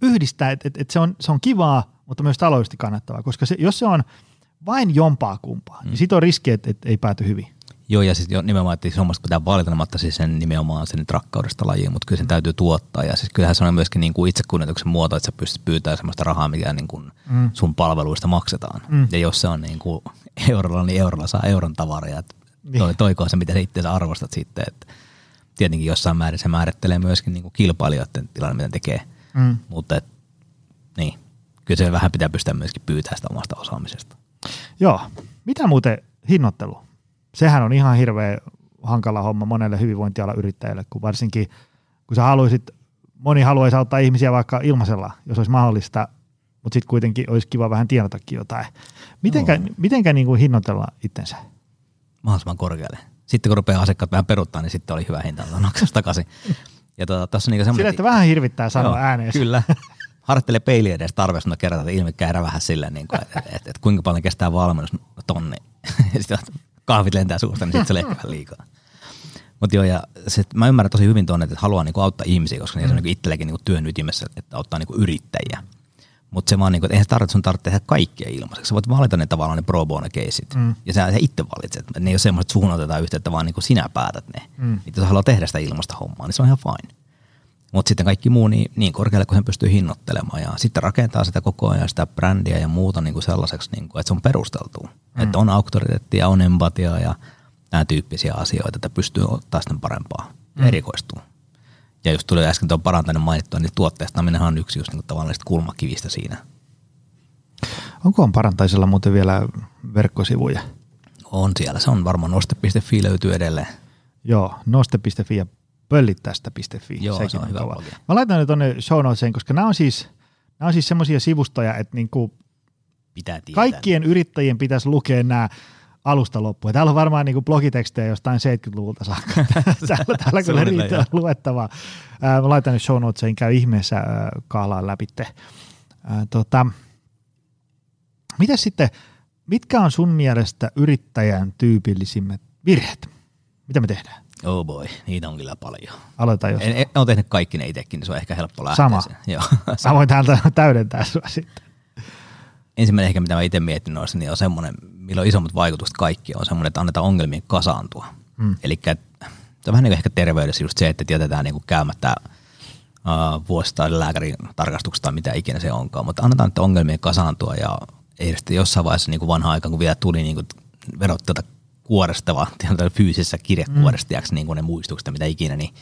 yhdistää, että et, et se, on, se on kivaa, mutta myös taloudellisesti kannattavaa, koska se, jos se on vain jompaa kumpaa, niin mm. niin siitä on riski, että, että ei pääty hyvin. Joo, ja sitten nimenomaan, että hommasta pitää valita siis sen nimenomaan sen rakkaudesta lajiin, mutta kyllä sen täytyy tuottaa. Ja siis kyllähän se on myöskin niin kuin itsekunnituksen muoto, että sä pystyt pyytämään sellaista rahaa, mikä niin kuin mm. sun palveluista maksetaan. Mm. Ja jos se on niin kuin eurolla, niin eurolla saa euron tavaraa. Että niin. toi, toikoon se, mitä sä itse arvostat sitten. Että tietenkin jossain määrin se määrittelee myöskin niin kuin kilpailijoiden tilanne, mitä tekee. Mm. Mutta et, niin, kyllä se vähän pitää pystyä myöskin pyytämään sitä omasta osaamisesta. Joo. Mitä muuten hinnoittelu? Sehän on ihan hirveä hankala homma monelle hyvinvointialan yrittäjälle, kun varsinkin kun sä haluaisit, moni haluaisi auttaa ihmisiä vaikka ilmaisella, jos olisi mahdollista, mutta sitten kuitenkin olisi kiva vähän tienatakin jotain. Mitenkä, no. mitenkä niin kuin hinnoitella itsensä? Mahdollisimman korkealle. Sitten kun rupeaa asiakkaat vähän peruttaa, niin sitten oli hyvä hinta takaisin. Ja tuota, tässä on niin Sillä, että vähän hirvittää sanoa ääneen. Kyllä. (laughs) harjoittele peiliä edes tarve sanoa kerran, että ilme käydä vähän silleen, niin että et, et, et, kuinka paljon kestää valmennus, tonni. (laughs) sitten kahvit lentää suusta, niin sitten se leikkaa liikaa. Mutta joo, ja se, mä ymmärrän tosi hyvin tuonne, että haluaa niinku auttaa ihmisiä, koska mm. se on niinku itselläkin niinku työn ytimessä, että auttaa niinku yrittäjiä. Mutta se vaan, niinku, että eihän tarvitse, sun tarvitse tehdä kaikkea ilmaiseksi. Sä voit valita ne tavallaan ne pro bono caseit. Mm. Ja sä, sä itse valitset. Ne ei ole semmoiset, että otetaan yhteyttä, vaan niinku sinä päätät ne. Mm. Niin jos haluaa tehdä sitä ilmasta hommaa, niin se on ihan fine. Mutta sitten kaikki muu niin, niin korkealle kuin hän pystyy hinnoittelemaan ja sitten rakentaa sitä koko ajan sitä brändiä ja muuta niin kuin sellaiseksi, niin kuin, että se on perusteltu. Mm. Että on auktoriteettia, on empatiaa ja nämä tyyppisiä asioita, että pystyy ottaa sitä parempaa mm. erikoistua. Ja just tuli äsken tuon parantainen mainittua, niin tuotteistaminen on yksi just niin tavallisista kulmakivistä siinä. Onko on parantaisella muuten vielä verkkosivuja? On siellä, se on varmaan noste.fi löytyy edelleen. Joo, noste.fi ja pöllittästä.fi. Joo, Sekin se on, on hyvä kova. Mä laitan ne tuonne show notesiin, koska nämä on siis, nämä on siis semmoisia sivustoja, että niinku Pitää tietää. kaikkien yrittäjien pitäisi lukea nämä alusta loppuun. Täällä on varmaan niinku blogitekstejä jostain 70-luvulta saakka. (laughs) täällä, täällä kyllä riittää luettavaa. mä laitan ne show notesiin, käy ihmeessä kaalaan läpi. Äh, tota, mitä sitten, mitkä on sun mielestä yrittäjän tyypillisimmät virheet? Mitä me tehdään? Oh boy, niitä on kyllä paljon. Aloita jos. En, en, ole tehnyt kaikki ne itsekin, niin se on ehkä helppo lähteä Sama. Sen. Joo. (laughs) Mä voin täältä täydentää sua sitten. ensimmäinen ehkä mitä mä itse mietin noissa, niin on semmoinen, millä on isommat vaikutukset kaikki, on semmoinen, että annetaan ongelmien kasaantua. Mm. Eli se on vähän niin kuin ehkä terveydessä just se, että jätetään niin kuin käymättä uh, vuosittain lääkärin tarkastuksesta tai mitä ikinä se onkaan, mutta annetaan että ongelmien kasaantua ja ei sitten jossain vaiheessa niin kuin vanha aika, kun vielä tuli niin kuin verot tuota kuoresta, vaan (laughs) fyysisessä kirjekuoresta, mm. niin kuin ne muistukset mitä ikinä, niin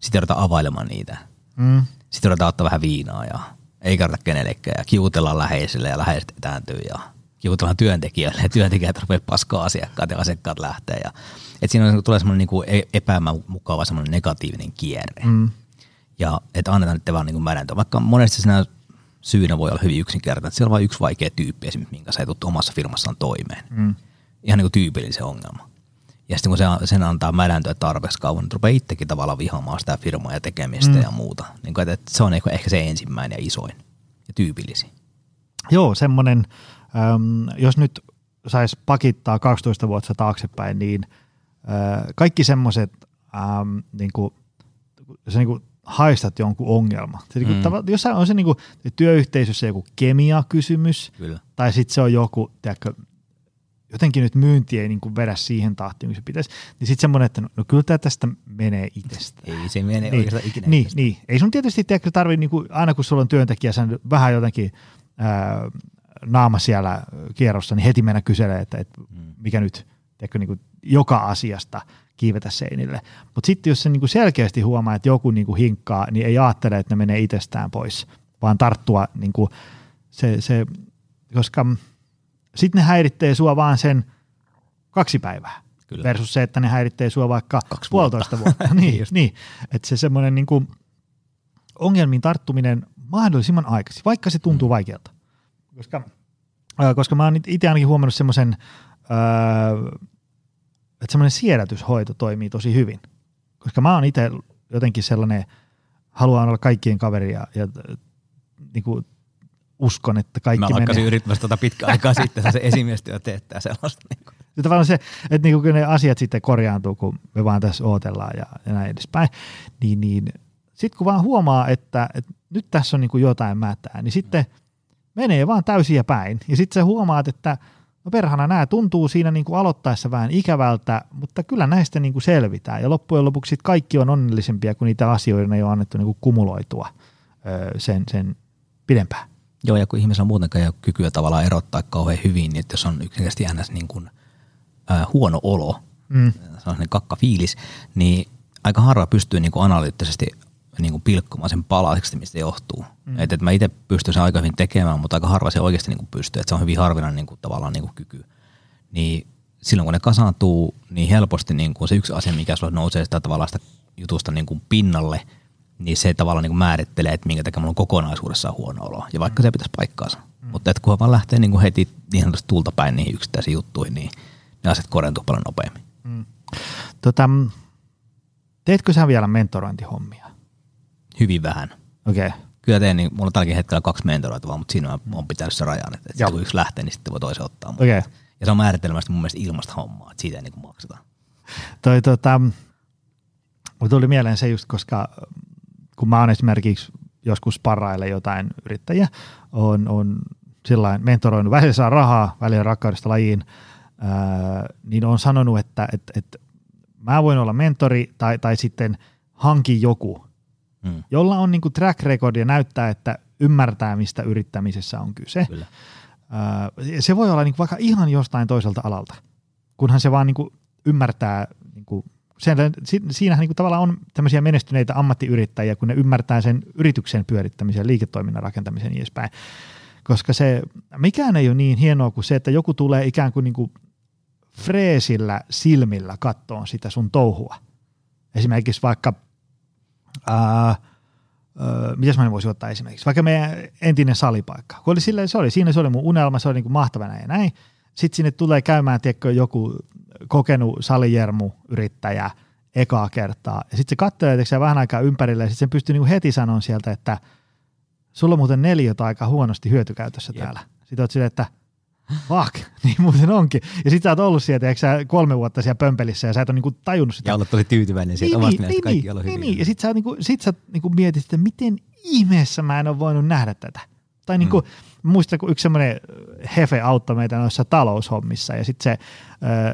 sitten joudutaan availemaan niitä. Mm. Sitten joudutaan ottaa vähän viinaa ja ei kerrota kenellekään ja kiutellaan läheisille ja läheiset etääntyy ja kiutellaan työntekijöille ja (laughs) työntekijät rupeaa paskaa asiakkaat ja asiakkaat lähtee. Ja, et siinä on, tulee semmoinen niinku e-, epämukava semmoinen negatiivinen kierre. Mm. Ja että annetaan nyt vaan niinku mädäntöä. Vaikka monesti siinä syynä voi olla hyvin yksinkertainen, että siellä on vain yksi vaikea tyyppi esimerkiksi, minkä sä et omassa firmassaan toimeen. Mm. Ihan niin kuin tyypillinen ongelma. Ja sitten kun se, sen antaa mädäntöä tarpeeksi kauan, niin rupeaa itsekin tavallaan vihaamaan sitä firmaa ja tekemistä mm. ja muuta. Niin kuin, että se on ehkä se ensimmäinen ja isoin ja tyypillisin. Joo, semmoinen, äm, jos nyt saisi pakittaa 12 vuotta taaksepäin, niin äh, kaikki semmoiset, ähm, niin kuin, se niin kuin haistat jonkun ongelma. Se, niin kuin, mm. jos on se niin kuin, työyhteisössä joku kemiakysymys, Kyllä. tai sitten se on joku, tiedätkö, jotenkin nyt myynti ei niin kuin vedä siihen tahtiin, kun se pitäisi, niin sitten semmoinen, että no, no kyllä tämä tästä menee itsestään. Ei se mene niin, oikeastaan ikinä Niin, niin. ei sun tietysti tarvitse, niin kuin, aina kun sulla on työntekijä, sen vähän jotenkin ää, naama siellä kierrossa, niin heti mennä kyselee, että, että mm. mikä nyt, tiedätkö, niin kuin joka asiasta kiivetä seinille. Mutta sitten jos se niin kuin selkeästi huomaa, että joku niin kuin hinkkaa, niin ei ajattele, että ne menee itsestään pois, vaan tarttua niin kuin se, se, koska – sitten ne häiritsee sua vaan sen kaksi päivää. Kyllä. Versus se, että ne häiritsee sua vaikka Kaksi puolitoista vuotta. vuotta. (laughs) niin, niin. Että se semmoinen niin kuin ongelmiin tarttuminen mahdollisimman aikaisin, vaikka se tuntuu mm. vaikealta. Koska, äh, koska mä oon itse ainakin huomannut semmoisen, äh, että semmoinen siedätyshoito toimii tosi hyvin. Koska mä oon itse jotenkin sellainen, haluan olla kaikkien kaveri ja, ja niin kuin uskon, että kaikki menee. Mä lakkasin yrittämässä tuota pitkä aikaa sitten, se esimiestyö teettää sellaista. Niin kuin. Ja tavallaan se, että niin kun ne asiat sitten korjaantuu, kun me vaan tässä odotellaan ja, ja näin edespäin, niin, niin sitten kun vaan huomaa, että, että nyt tässä on niin kuin jotain mätää, niin sitten menee vaan täysiä päin. Ja sitten sä huomaat, että no perhana nämä tuntuu siinä niin kuin aloittaessa vähän ikävältä, mutta kyllä näistä niin kuin selvitään. Ja loppujen lopuksi kaikki on onnellisempia, kun niitä asioita ei ole annettu niin kuin kumuloitua sen, sen pidempään. Joo, ja kun ihmisellä muutenkaan ei ole kykyä tavallaan erottaa kauhean hyvin, niin että jos on yksinkertaisesti ns. Niin kuin, äh, huono olo, mm. se on kakka fiilis, niin aika harva pystyy niin kuin analyyttisesti niin kuin pilkkomaan sen palaseksi, mistä se johtuu. Mm. Että et mä itse pystyn sen aika hyvin tekemään, mutta aika harva se oikeasti niin kuin pystyy. Että se on hyvin harvinainen niin kuin, tavallaan niin kuin kyky. Niin silloin kun ne kasaantuu, niin helposti niin kuin se yksi asia, mikä sulla nousee sitä tavallaan sitä jutusta niin kuin pinnalle – niin se tavallaan niin kuin määrittelee, että minkä takia mulla on kokonaisuudessaan huono olo. Ja vaikka se pitäisi paikkaansa. Mm. Mutta että kun vaan lähtee niin kuin heti niin sanotusti tulta päin niihin yksittäisiin juttuihin, niin ne asiat korjantuu paljon nopeammin. Mm. Tota, teetkö sä vielä mentorointihommia? Hyvin vähän. Okei. Okay. Kyllä teen, niin mulla on tälläkin hetkellä kaksi mentoroitua, mutta siinä on pitänyt se rajan, että, että kun yksi lähtee, niin sitten voi toisen ottaa. Okay. Ja se on määritelmästi mun mielestä ilmasta hommaa, että siitä ei niin kuin makseta. Toi, tota, tuli mieleen se just, koska kun mä oon esimerkiksi joskus parraille jotain yrittäjiä, on, on sillain mentoroinut, välillä saa rahaa, välillä rakkaudesta lajiin, ää, niin on sanonut, että, että, että mä voin olla mentori tai, tai sitten hanki joku, hmm. jolla on niin kuin track record ja näyttää, että ymmärtää, mistä yrittämisessä on kyse. Kyllä. Ää, se voi olla niin kuin vaikka ihan jostain toiselta alalta, kunhan se vaan niin kuin ymmärtää sen, siinähän niin tavallaan on tämmöisiä menestyneitä ammattiyrittäjiä, kun ne ymmärtää sen yrityksen pyörittämisen, liiketoiminnan rakentamisen ja niin edespäin. Koska se, mikään ei ole niin hienoa kuin se, että joku tulee ikään kuin, niin kuin freesillä silmillä kattoon sitä sun touhua. Esimerkiksi vaikka, ää, ää, mitäs mä voisin ottaa esimerkiksi, vaikka meidän entinen salipaikka. Kun oli sille, se oli, siinä se oli mun unelma, se oli niin kuin mahtavana ja näin. Sitten sinne tulee käymään, tiedätkö, joku kokenut salijermu-yrittäjä ekaa kertaa. Ja sitten se katselee se vähän aikaa ympärille ja sitten se pystyy niinku heti sanomaan sieltä, että sulla on muuten neljät aika huonosti hyötykäytössä Jep. täällä. Sitten oot silleen, että fuck, (laughs) niin muuten onkin. Ja sitten sä oot ollut sieltä, eikö sä kolme vuotta siellä pömpelissä ja sä et ole niinku tajunnut sitä. Ja olet tosi tyytyväinen siitä niin, omasta niin, niin, kaikki niin, niin, niin, Ja sitten sä, niinku, sit sä niinku mietit, että miten ihmeessä mä en ole voinut nähdä tätä. Tai niin kuin, mm. muistan, kun yksi semmoinen hefe auttoi meitä noissa taloushommissa ja sitten se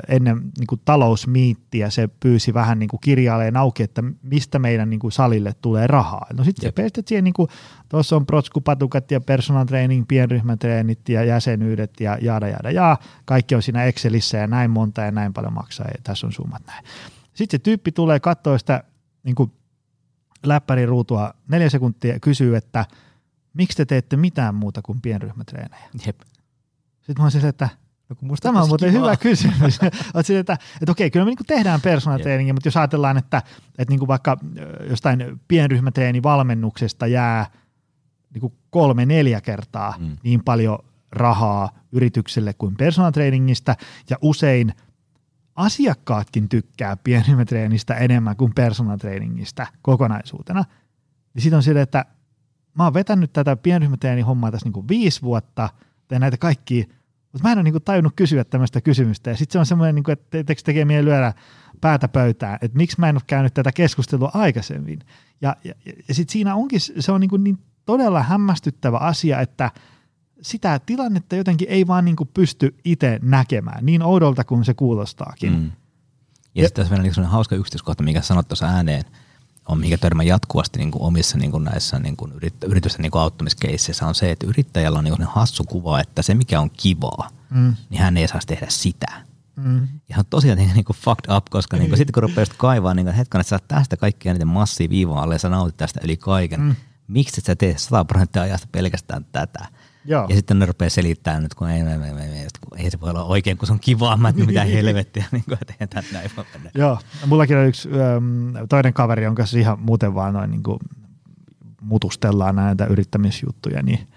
ennen niin kuin talousmiittiä se pyysi vähän niin kuin kirjaileen auki, että mistä meidän niin kuin salille tulee rahaa. No sitten se pestet siihen, niin kuin, tuossa on protskupatukat ja personal training, pienryhmätreenit ja jäsenyydet ja jaada jaada ja kaikki on siinä Excelissä ja näin monta ja näin paljon maksaa ja tässä on summat näin. Sitten se tyyppi tulee katsoa sitä niin kuin läppäriruutua neljä sekuntia ja kysyy, että miksi te teette mitään muuta kuin pienryhmätreenejä? Jep. Sitten mä olisin että No kun musta Tämä on muuten kivaa. hyvä kysymys. (laughs) että, että, että okei, kyllä me niin tehdään personal trainingia, mutta jos ajatellaan, että, että niin vaikka jostain pienryhmätreenivalmennuksesta jää niin kuin kolme, neljä kertaa mm. niin paljon rahaa yritykselle kuin personal trainingista, ja usein asiakkaatkin tykkää pienryhmätreenistä enemmän kuin personal trainingista kokonaisuutena, niin sitten on sille, että mä oon vetänyt tätä pienryhmätreenin hommaa tässä niin kuin viisi vuotta, teen näitä kaikki mutta mä en ole niinku tajunnut kysyä tämmöistä kysymystä. Ja sitten se on semmoinen, niinku, että te- tekee mieli lyödä päätä pöytään, että miksi mä en ole käynyt tätä keskustelua aikaisemmin. Ja, ja, ja sitten siinä onkin, se on niinku niin todella hämmästyttävä asia, että sitä tilannetta jotenkin ei vaan niinku pysty itse näkemään, niin oudolta kuin se kuulostaakin. Mm. Ja, ja sitten tässä on vielä niin hauska yksityiskohta, mikä sanot tuossa ääneen – on, mikä törmää jatkuvasti niin kuin omissa niin kuin näissä niin kuin yritysten niin kuin auttamiskeisseissä on se, että yrittäjällä on niin kuin hassu kuva, että se mikä on kivaa, mm. niin hän ei saisi tehdä sitä. Mm. Ja on tosiaan niin, niin kuin fucked up, koska niin kuin, sitten kun rupeaa kaivaa, niin kuin, hetken, että sä tästä kaikkia niiden massia viivaa alle ja sä nautit tästä yli kaiken, mm. miksi et sä tee 100 prosenttia ajasta pelkästään tätä? Joo. Ja sitten ne rupeaa selittämään nyt, kun ei, ei, ei, ei, ei se voi olla oikein, kun se on kivaa, mä mitä helvettiä, (laughs) niin kuin, että eihän näin voi mennä. Joo, mullakin on yksi äm, toinen kaveri, jonka kanssa ihan muuten vaan noin niin kuin mutustellaan näitä yrittämisjuttuja, niin,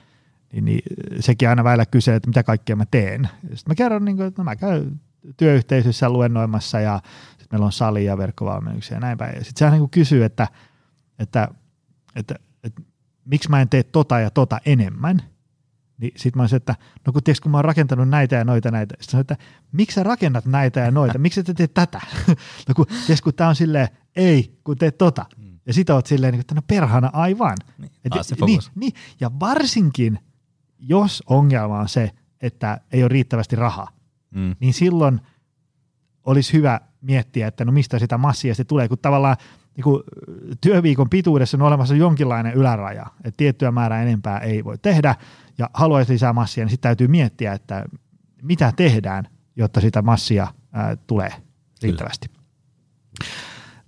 niin, niin sekin aina välillä kysyy, että mitä kaikkea mä teen. Sitten mä kerron, niin kuin, että no mä käyn työyhteisössä luennoimassa ja sitten meillä on sali ja verkkovalmennuksia ja näin päin. Ja sitten se niin kysyy, että, että, että, että, että miksi mä en tee tota ja tota enemmän – niin sitten mä olisin, että no kun tiedätkö, kun mä oon rakentanut näitä ja noita näitä. Sitten sanoin, että miksi sä rakennat näitä ja noita, miksi sä teet tätä? (laughs) no kun, tiedätkö, kun tää on silleen, ei, kun teet tota. Mm. Ja sit oot silleen, että no perhana aivan. Niin, Et, niin, niin, ja varsinkin, jos ongelma on se, että ei ole riittävästi rahaa, mm. niin silloin olisi hyvä miettiä, että no mistä sitä massia se tulee, kun tavallaan niin kuin työviikon pituudessa on olemassa jonkinlainen yläraja, että tiettyä määrää enempää ei voi tehdä, ja haluaisi lisää massia, niin sitten täytyy miettiä, että mitä tehdään, jotta sitä massia ää, tulee riittävästi.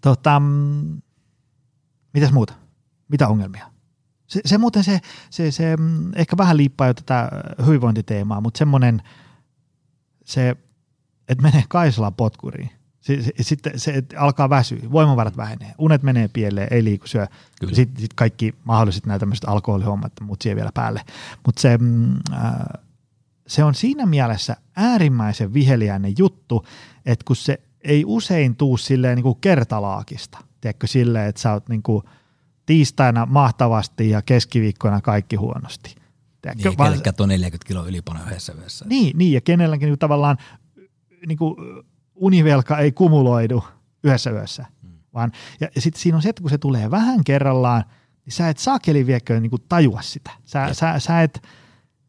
Tota, mm, mitäs muuta? Mitä ongelmia? Se, se muuten se, se, se, mm, ehkä vähän liippaa jo tätä hyvinvointiteemaa, mutta semmoinen se, että menee Kaisala potkuriin sitten se, se alkaa väsyä, voimavarat vähenee, unet menee pieleen, ei liiku, syö. Sitten sit kaikki mahdolliset nämä tämmöiset alkoholihommat, mutta siihen vielä päälle. Mutta se, mm, äh, se on siinä mielessä äärimmäisen viheliäinen juttu, että kun se ei usein tuu silleen niin kuin kertalaakista, tiedätkö, silleen, että sä oot niin kuin tiistaina mahtavasti ja keskiviikkona kaikki huonosti. Tiedätkö, niin, vaan, tuo 40 kiloa ylipano yhdessä yössä. Niin, niin, ja kenelläkin niin tavallaan niin kuin, univelka ei kumuloidu yhdessä yössä. Mm. Vaan, ja, ja sitten siinä on se, että kun se tulee vähän kerrallaan, niin sä et saakeli viekö niin tajua sitä. Sä, sä, sä et,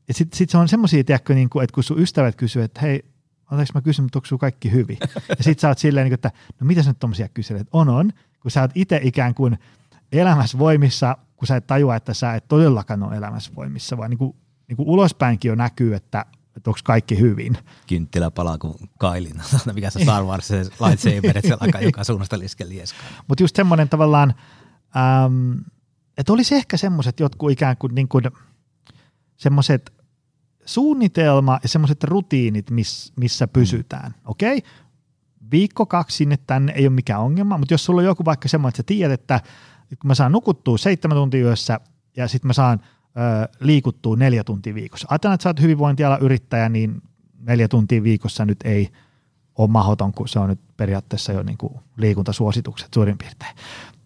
ja sitten sit se on semmoisia, tiedätkö, niin kuin, että kun sun ystävät kysyy, että hei, anteeksi mä kysyn, mutta onko sun kaikki hyvin? (laughs) ja sitten sä oot silleen, niin kuin, että no mitä sä nyt tommosia kyselet? On, on. Kun sä oot itse ikään kuin elämässä voimissa, kun sä et tajua, että sä et todellakaan ole elämässä voimissa, vaan niin kuin, niin kuin ulospäinkin jo näkyy, että että onko kaikki hyvin. Kynttilä palaa kuin kailin, (laughs) mikä se Star Wars, se lightsaber, että se alkaa (laughs) joka suunnasta lieskaa. Mutta just semmoinen tavallaan, äm, että olisi ehkä semmoiset jotkut ikään kuin, niin kuin semmoiset suunnitelma ja semmoiset rutiinit, miss, missä pysytään. Mm. Okei, okay? viikko kaksi sinne tänne ei ole mikään ongelma, mutta jos sulla on joku vaikka semmoinen, että sä tiedät, että kun mä saan nukuttua seitsemän tuntia yössä ja sitten mä saan – liikuttuu neljä tuntia viikossa. Ajatellaan, että sä oot hyvinvointiala yrittäjä, niin neljä tuntia viikossa nyt ei ole mahdoton, kun se on nyt periaatteessa jo niin kuin liikuntasuositukset suurin piirtein.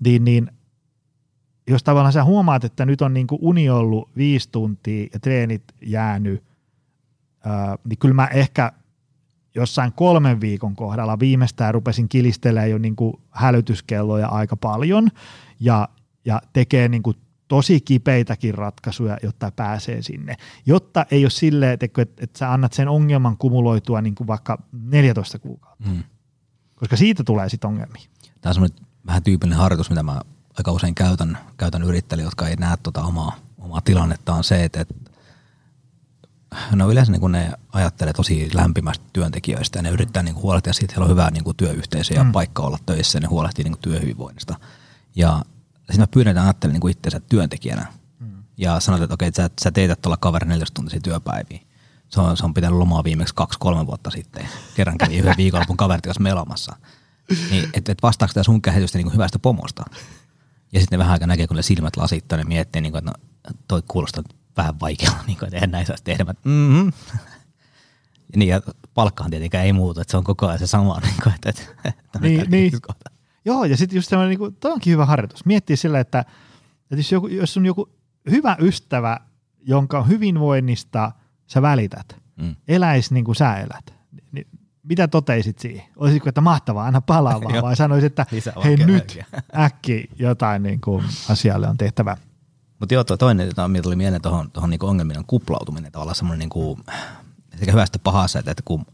Niin, niin jos tavallaan sä huomaat, että nyt on niin kuin uni ollut viisi tuntia ja treenit jäänyt, ää, niin kyllä mä ehkä jossain kolmen viikon kohdalla viimeistään rupesin kilistelemään jo niin kuin hälytyskelloja aika paljon ja, ja tekee niin kuin tosi kipeitäkin ratkaisuja, jotta pääsee sinne. Jotta ei ole silleen, että, että, että sä annat sen ongelman kumuloitua niin kuin vaikka 14 kuukautta. Mm. Koska siitä tulee sitten ongelmia. Tämä on semmoinen vähän tyypillinen harjoitus, mitä mä aika usein käytän, käytän yrittäjille, jotka ei näe tuota omaa, omaa tilannetta, on se, että, että no yleensä niin ne ajattelee tosi lämpimästi työntekijöistä ja ne yrittää niin huolehtia siitä, että heillä on hyvä niin kuin työyhteisö ja mm. paikka olla töissä ja ne huolehtii niin työhyvinvoinnista. Ja sitten mä pyydän, että ajattelen niin itsensä työntekijänä mm. ja sanotaan, että okei, että sä, sä teetät tuolla kaveri neljästuntisia työpäiviä. Se on, se on pitänyt lomaa viimeksi kaksi-kolme vuotta sitten. Kerran kävi yhden viikonlopun kaverit kanssa melamassa. Niin, että et vastaako tämä sun käsitystä niin hyvästä pomosta? Ja sitten vähän aika näkee, kun ne silmät lasittaa, niin miettii, niin kuin, että no, toi kuulostaa vähän vaikealla, niin kuin, että eihän näin saisi tehdä. Mm-hmm. niin, ja palkkaan tietenkään ei muutu, että se on koko ajan se sama. (laughs) Niin, kuin, että, että niin, niin. Joo, ja sitten just tämmöinen, niin toi onkin hyvä harjoitus. Miettii sillä, että, että jos, joku, jos on joku hyvä ystävä, jonka hyvinvoinnista sä välität, mm. eläisi niin kuin sä elät, niin mitä toteisit siihen? Olisiko, että mahtavaa, anna palaa vaan, (laughs) vai sanoisit, että hei nyt (laughs) äkki jotain niin kuin asialle on tehtävä. Mutta joo, toinen, mitä tuli mieleen tuohon, niin ongelmien kuplautuminen, tavallaan semmoinen niin kuin, sekä hyvästä pahassa, että, että kun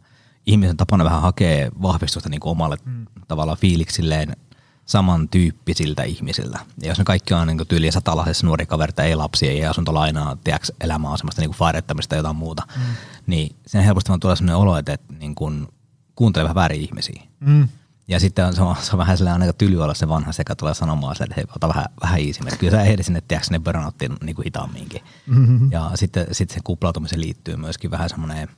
ihmisen tapana vähän hakee vahvistusta niin kuin omalle mm. tavallaan fiiliksilleen samantyyppisiltä ihmisiltä. Ja jos ne kaikki on niin tyyliä satalaisessa nuori kaverita, ei lapsia, ei asuntolainaa, tiedätkö, elämä on semmoista niin fairettamista jotain muuta, mm. niin sen helposti vaan tulee sellainen olo, että, että niin kuin kuuntelee vähän väärin ihmisiä. Mm. Ja sitten on, se on, se on vähän sellainen aika tyly olla se vanha sekä tulee sanomaan että hei, ota vähän, vähän easy. Kyllä sä ehdi sinne, tiedätkö, sinne burnouttiin niin kuin hitaamminkin. Mm-hmm. Ja sitten, sitten sen kuplautumiseen liittyy myöskin vähän semmoinen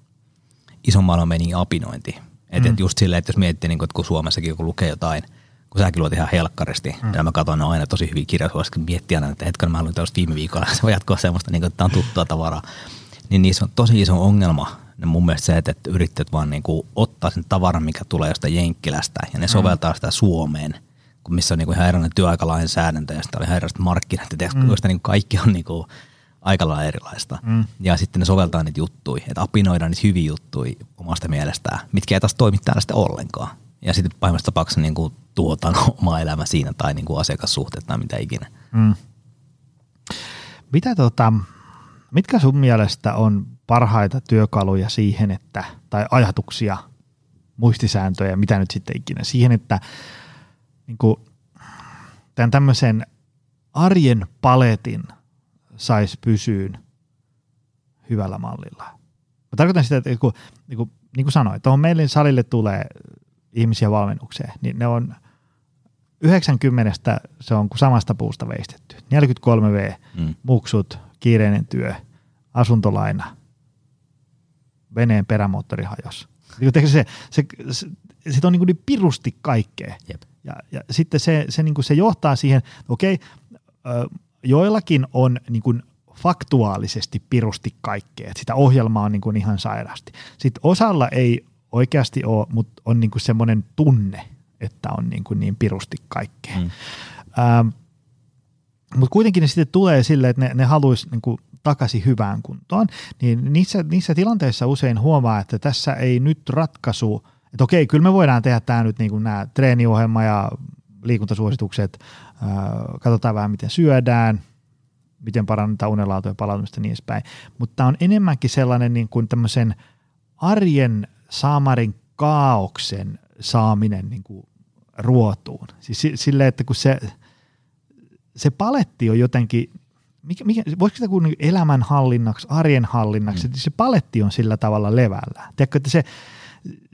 ison maailman meni apinointi. Että mm. just silleen, että jos miettii, niin kuin, että kun Suomessakin joku lukee jotain, kun säkin luot ihan helkkaristi, mm. ja mä katson ne aina tosi hyvin kirjoituksia, miettiä aina, että hetken mä luin viime viikolla, (laughs) se voi jatkoa semmoista, niin kuin, että tämä on tuttua tavaraa. Niin niissä on tosi iso ongelma, ne mun mielestä se, että yrittäjät vaan niin kuin ottaa sen tavaran, mikä tulee jostain Jenkkilästä, ja ne mm. soveltaa sitä Suomeen, missä on niin kuin ihan erilainen työaikalainsäädäntö, ja sitten oli ihan erilaiset markkinat, ja mm. niin kaikki on niin kuin aika lailla erilaista. Mm. Ja sitten ne soveltaa niitä juttuja, että apinoidaan niitä hyviä juttuja omasta mielestään, mitkä ei taas toimi täällä sitten ollenkaan. Ja sitten pahimmassa tapauksessa niin kuin tuotan (laughs) oma elämä siinä tai niin kuin asiakassuhteet tai mitä ikinä. Mm. Mitä tota, mitkä sun mielestä on parhaita työkaluja siihen, että, tai ajatuksia, muistisääntöjä, mitä nyt sitten ikinä, siihen, että niin kuin, tämän tämmöisen arjen paletin saisi pysyyn hyvällä mallilla. Mä tarkoitan sitä, että niin kuin, niin kuin, niin kuin sanoin, tuohon meille salille tulee ihmisiä valmennukseen, niin ne on 90 se on kuin samasta puusta veistetty. 43V, mm. muksut, kiireinen työ, asuntolaina, veneen perämoottori hajos. Niin se, se, se, se on niin, kuin niin pirusti kaikkea. Jep. Ja, ja sitten se, se, niin se johtaa siihen, okei, okay, joillakin on niin kuin faktuaalisesti pirusti kaikkea, että sitä ohjelmaa on niin kuin ihan sairaasti. Sitten osalla ei oikeasti ole, mutta on niin kuin semmoinen tunne, että on niin, kuin niin pirusti kaikkea. Mm. Ähm, mutta kuitenkin ne sitten tulee sille, että ne, ne haluaisi niin takaisin hyvään kuntoon, niin niissä, niissä tilanteissa usein huomaa, että tässä ei nyt ratkaisu, että okei, kyllä me voidaan tehdä tämä nyt niin kuin nämä treeniohjelma ja liikuntasuositukset, katsotaan vähän miten syödään, miten parannetaan unenlaatua ja palautumista ja niin edespäin, mutta tämä on enemmänkin sellainen niin kuin tämmöisen arjen saamarin kaauksen saaminen niin kuin ruotuun. Siis silleen, että kun se, se paletti on jotenkin, mikä, mikä, voisiko sitä niin elämänhallinnaksi, arjen hallinnaksi, mm. se paletti on sillä tavalla levällä. Tiedätkö, että se,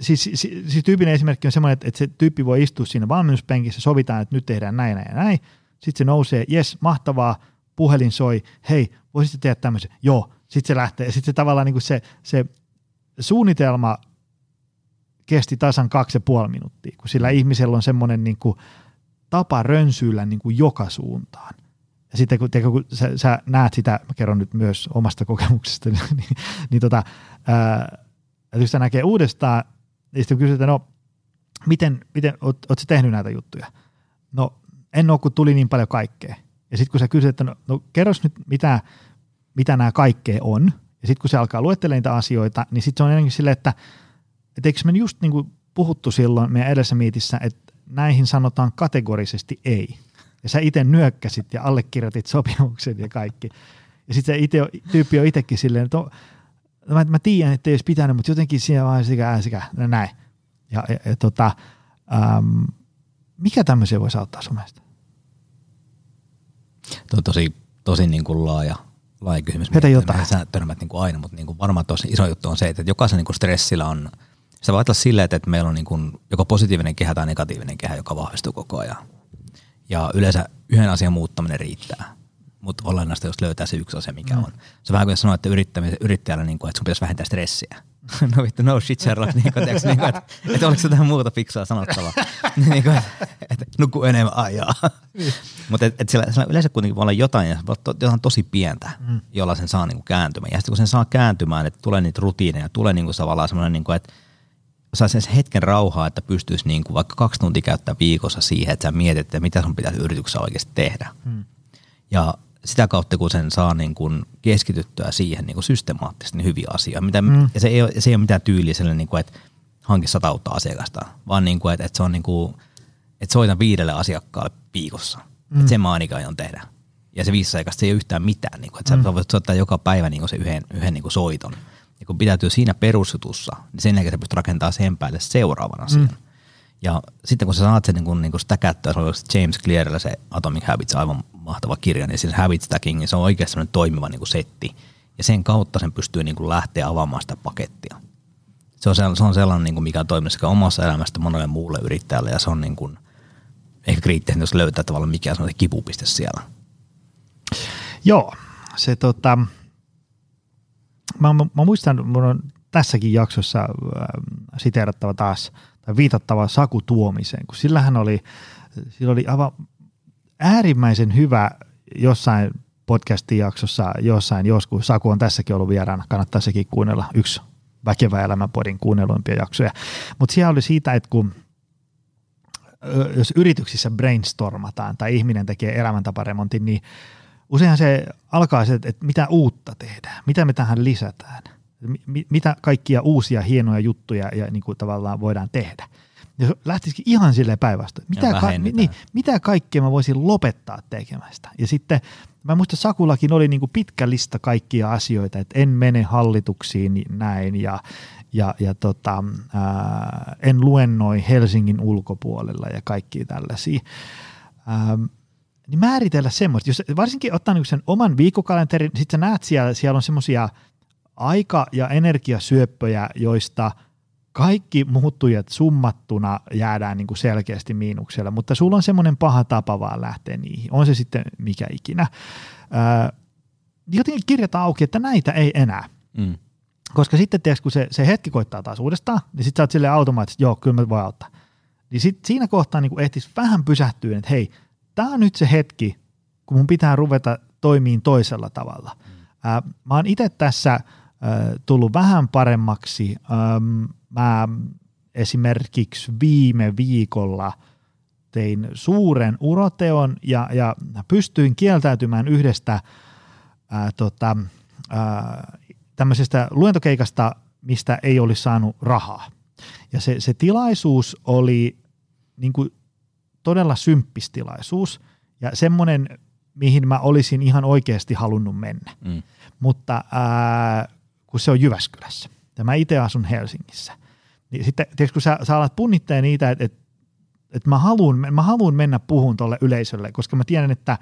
siis, siis, siis tyypinen esimerkki on semmoinen, että, että se tyyppi voi istua siinä valmennuspenkissä, sovitaan, että nyt tehdään näin, näin ja näin. Sitten se nousee, jes, mahtavaa, puhelin soi, hei, voisitte tehdä tämmöisen, joo, sitten se lähtee. Sitten se tavallaan niin kuin se, se suunnitelma kesti tasan kaksi ja puoli minuuttia, kun sillä ihmisellä on semmoinen niin kuin tapa rönsyillä niin kuin joka suuntaan. Ja sitten kun, tiedä, kun sä, sä näet sitä, mä kerron nyt myös omasta kokemuksesta, niin, (laughs) niin, niin tota, ää, jos sä näkee uudestaan, niin sitten kysytään, no miten, miten oot, oot sä tehnyt näitä juttuja? No en ole, kun tuli niin paljon kaikkea. Ja sitten kun sä kysyt, että no, no kerros nyt, mitä, mitä nämä kaikkea on, ja sitten kun se alkaa luettelemaan niitä asioita, niin sitten se on enemmänkin silleen, että, että eikö me just niin kuin puhuttu silloin meidän edessä miitissä, että näihin sanotaan kategorisesti ei. Ja sä itse nyökkäsit ja allekirjoitit sopimuksen ja kaikki. Ja sitten se ite, tyyppi on itsekin silleen, että on, mä, mä tiedän, että ei olisi pitänyt, mutta jotenkin siinä vaan sekä ääsikä, näin. Ja, ja, ja tota, äm, mikä tämmöisiä voisi auttaa sun mielestä? Tuo on tosi, tosi niin kuin laaja, laaja kysymys. Heitä jotain. Sä törmät niin kuin aina, mutta niin kuin varmaan tosi iso juttu on se, että jokaisen niin kuin stressillä on, se voi silleen, että meillä on niin kuin joko positiivinen kehä tai negatiivinen kehä, joka vahvistuu koko ajan. Ja yleensä yhden asian muuttaminen riittää mutta olennaista, jos löytää se yksi asia, mikä mm. on. Se on vähän kuin sanoa, että yrittäjällä, niin kuin, että sun pitäisi vähentää stressiä. (laughs) no vittu, no shit Sherlock, niin kuin, tiiäks, niin kuin, että, että oliko jotain muuta fiksua sanottavaa. (laughs) niin kuin, että, että nuku enemmän ajaa. (laughs) Mutta et, et sillä, sillä, yleensä kuitenkin voi olla jotain, ja jotain tosi pientä, mm. jolla sen saa niin kuin, kääntymään. Ja sitten kun sen saa kääntymään, että tulee niitä rutiineja, tulee niin kuin, tavallaan semmoinen, niin kuin, että saa sen hetken rauhaa, että pystyisi niin kuin, vaikka kaksi tuntia käyttää viikossa siihen, että sä mietit, että mitä sun pitäisi yrityksessä oikeasti tehdä. Mm. Ja sitä kautta, kun sen saa niin kuin keskityttyä siihen niin kuin systemaattisesti niin hyviä asioita. Mitä, mm. Ja se ei, ole, se ei ole mitään tyyliä sellainen, niin kuin, että hanki satautta asiakasta, vaan niin kuin, että, että se on niin kuin, että soitan viidelle asiakkaalle viikossa. Mm. Että sen mä ainakin aion tehdä. Ja se viisi asiakasta se ei ole yhtään mitään. Niin kuin, että mm. sä voit soittaa joka päivä niin kuin se yhden, yhden niin kuin soiton. Ja kun pitäytyy siinä perusjutussa, niin sen jälkeen sä pystyt rakentamaan sen päälle seuraavan asian. Mm. Ja sitten kun sä saat sen niin kuin, niin kuin sitä käyttöä, se on James Clearilla se Atomic Habits, aivan mahtava kirja, niin siis habit stacking, niin se on oikeasti sellainen toimiva niin setti. Ja sen kautta sen pystyy niin lähteä avaamaan sitä pakettia. Se on, se on sellainen, niin kuin mikä toimii sekä omassa elämästä monelle muulle yrittäjälle, ja se on niin kuin, ehkä kriittinen, jos löytää tavallaan mikä on se kipupiste siellä. Joo, se tota, mä, mä, mä muistan, mun on tässäkin jaksossa äh, siteerattava taas, tai viitattava Saku Tuomiseen, kun sillähän oli, sillä oli aivan äärimmäisen hyvä jossain podcastin jaksossa jossain joskus. Saku on tässäkin ollut vieraana, kannattaa sekin kuunnella. Yksi väkevä elämänpodin kuunnelluimpia jaksoja. Mutta siellä oli siitä, että kun jos yrityksissä brainstormataan tai ihminen tekee elämäntaparemontin, niin useinhan se alkaa se, että mitä uutta tehdään, mitä me tähän lisätään, mitä kaikkia uusia hienoja juttuja ja niin kuin tavallaan voidaan tehdä – ja lähtisikin ihan silleen päinvastoin. Mitä, ka- niin, mitä kaikkea mä voisin lopettaa tekemästä? Ja sitten mä muistan Sakulakin oli niin kuin pitkä lista kaikkia asioita, että en mene hallituksiin näin ja, ja, ja tota, ää, en luennoi Helsingin ulkopuolella ja kaikki tällaisia. Ähm, niin määritellä semmoista, jos varsinkin ottaa niin sen oman viikkokalenterin, sitten sä näet siellä, siellä on semmoisia aika- ja energiasyöppöjä, joista – kaikki muuttujat summattuna jäädään niin kuin selkeästi miinuksella, mutta sulla on semmoinen paha tapa vaan lähteä niihin, on se sitten mikä ikinä. Öö, jotenkin kirjata auki, että näitä ei enää. Mm. Koska sitten tiedätkö, kun se, se hetki koittaa taas uudestaan, niin sitten sä oot silleen automaattisesti, joo, kyllä mä voin auttaa. Niin sit siinä kohtaa niin ehtisi vähän pysähtyä, että hei, tämä on nyt se hetki, kun mun pitää ruveta toimiin toisella tavalla. Mm. Ää, mä oon itse tässä tullut vähän paremmaksi. Mä esimerkiksi viime viikolla tein suuren uroteon ja, ja pystyin kieltäytymään yhdestä ää, tota, ää, tämmöisestä luentokeikasta, mistä ei olisi saanut rahaa. Ja se, se tilaisuus oli niin kuin todella symppistilaisuus ja semmoinen, mihin mä olisin ihan oikeasti halunnut mennä. Mm. Mutta ää, kun se on Jyväskylässä ja mä itse asun Helsingissä, niin sitten tiedätkö, kun sä, sä alat punnittaa niitä, että, että, että mä haluan mä haluun mennä puhun tuolle yleisölle, koska mä tiedän, että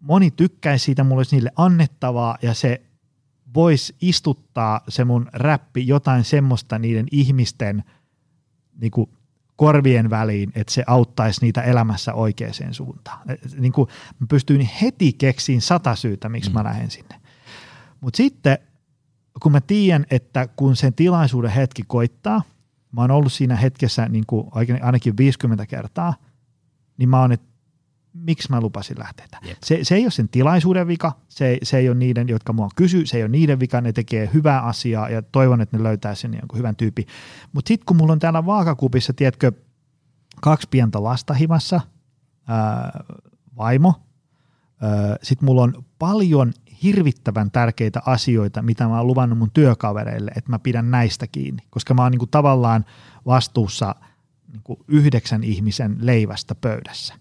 moni tykkäisi siitä, mulla olisi niille annettavaa ja se voisi istuttaa se mun räppi jotain semmoista niiden ihmisten niin kuin korvien väliin, että se auttaisi niitä elämässä oikeaan suuntaan. Niin kuin mä pystyin heti keksiin sata syytä, miksi mm. mä lähden sinne. Mutta sitten kun mä tiedän, että kun sen tilaisuuden hetki koittaa, mä oon ollut siinä hetkessä niin kuin ainakin 50 kertaa, niin mä oon, että miksi mä lupasin lähteä. Yep. Se, se ei ole sen tilaisuuden vika, se, se ei ole niiden, jotka mua kysyy, se ei ole niiden vika, ne tekee hyvää asiaa ja toivon, että ne löytää sen jonkun hyvän tyypin. Mutta sitten kun mulla on täällä vaakakupissa, tiedätkö, kaksi pientä lasta himassa, ää, vaimo, sitten mulla on paljon hirvittävän tärkeitä asioita, mitä mä oon luvannut mun työkavereille, että mä pidän näistä kiinni, koska mä oon niin kuin tavallaan vastuussa niin kuin yhdeksän ihmisen leivästä pöydässä.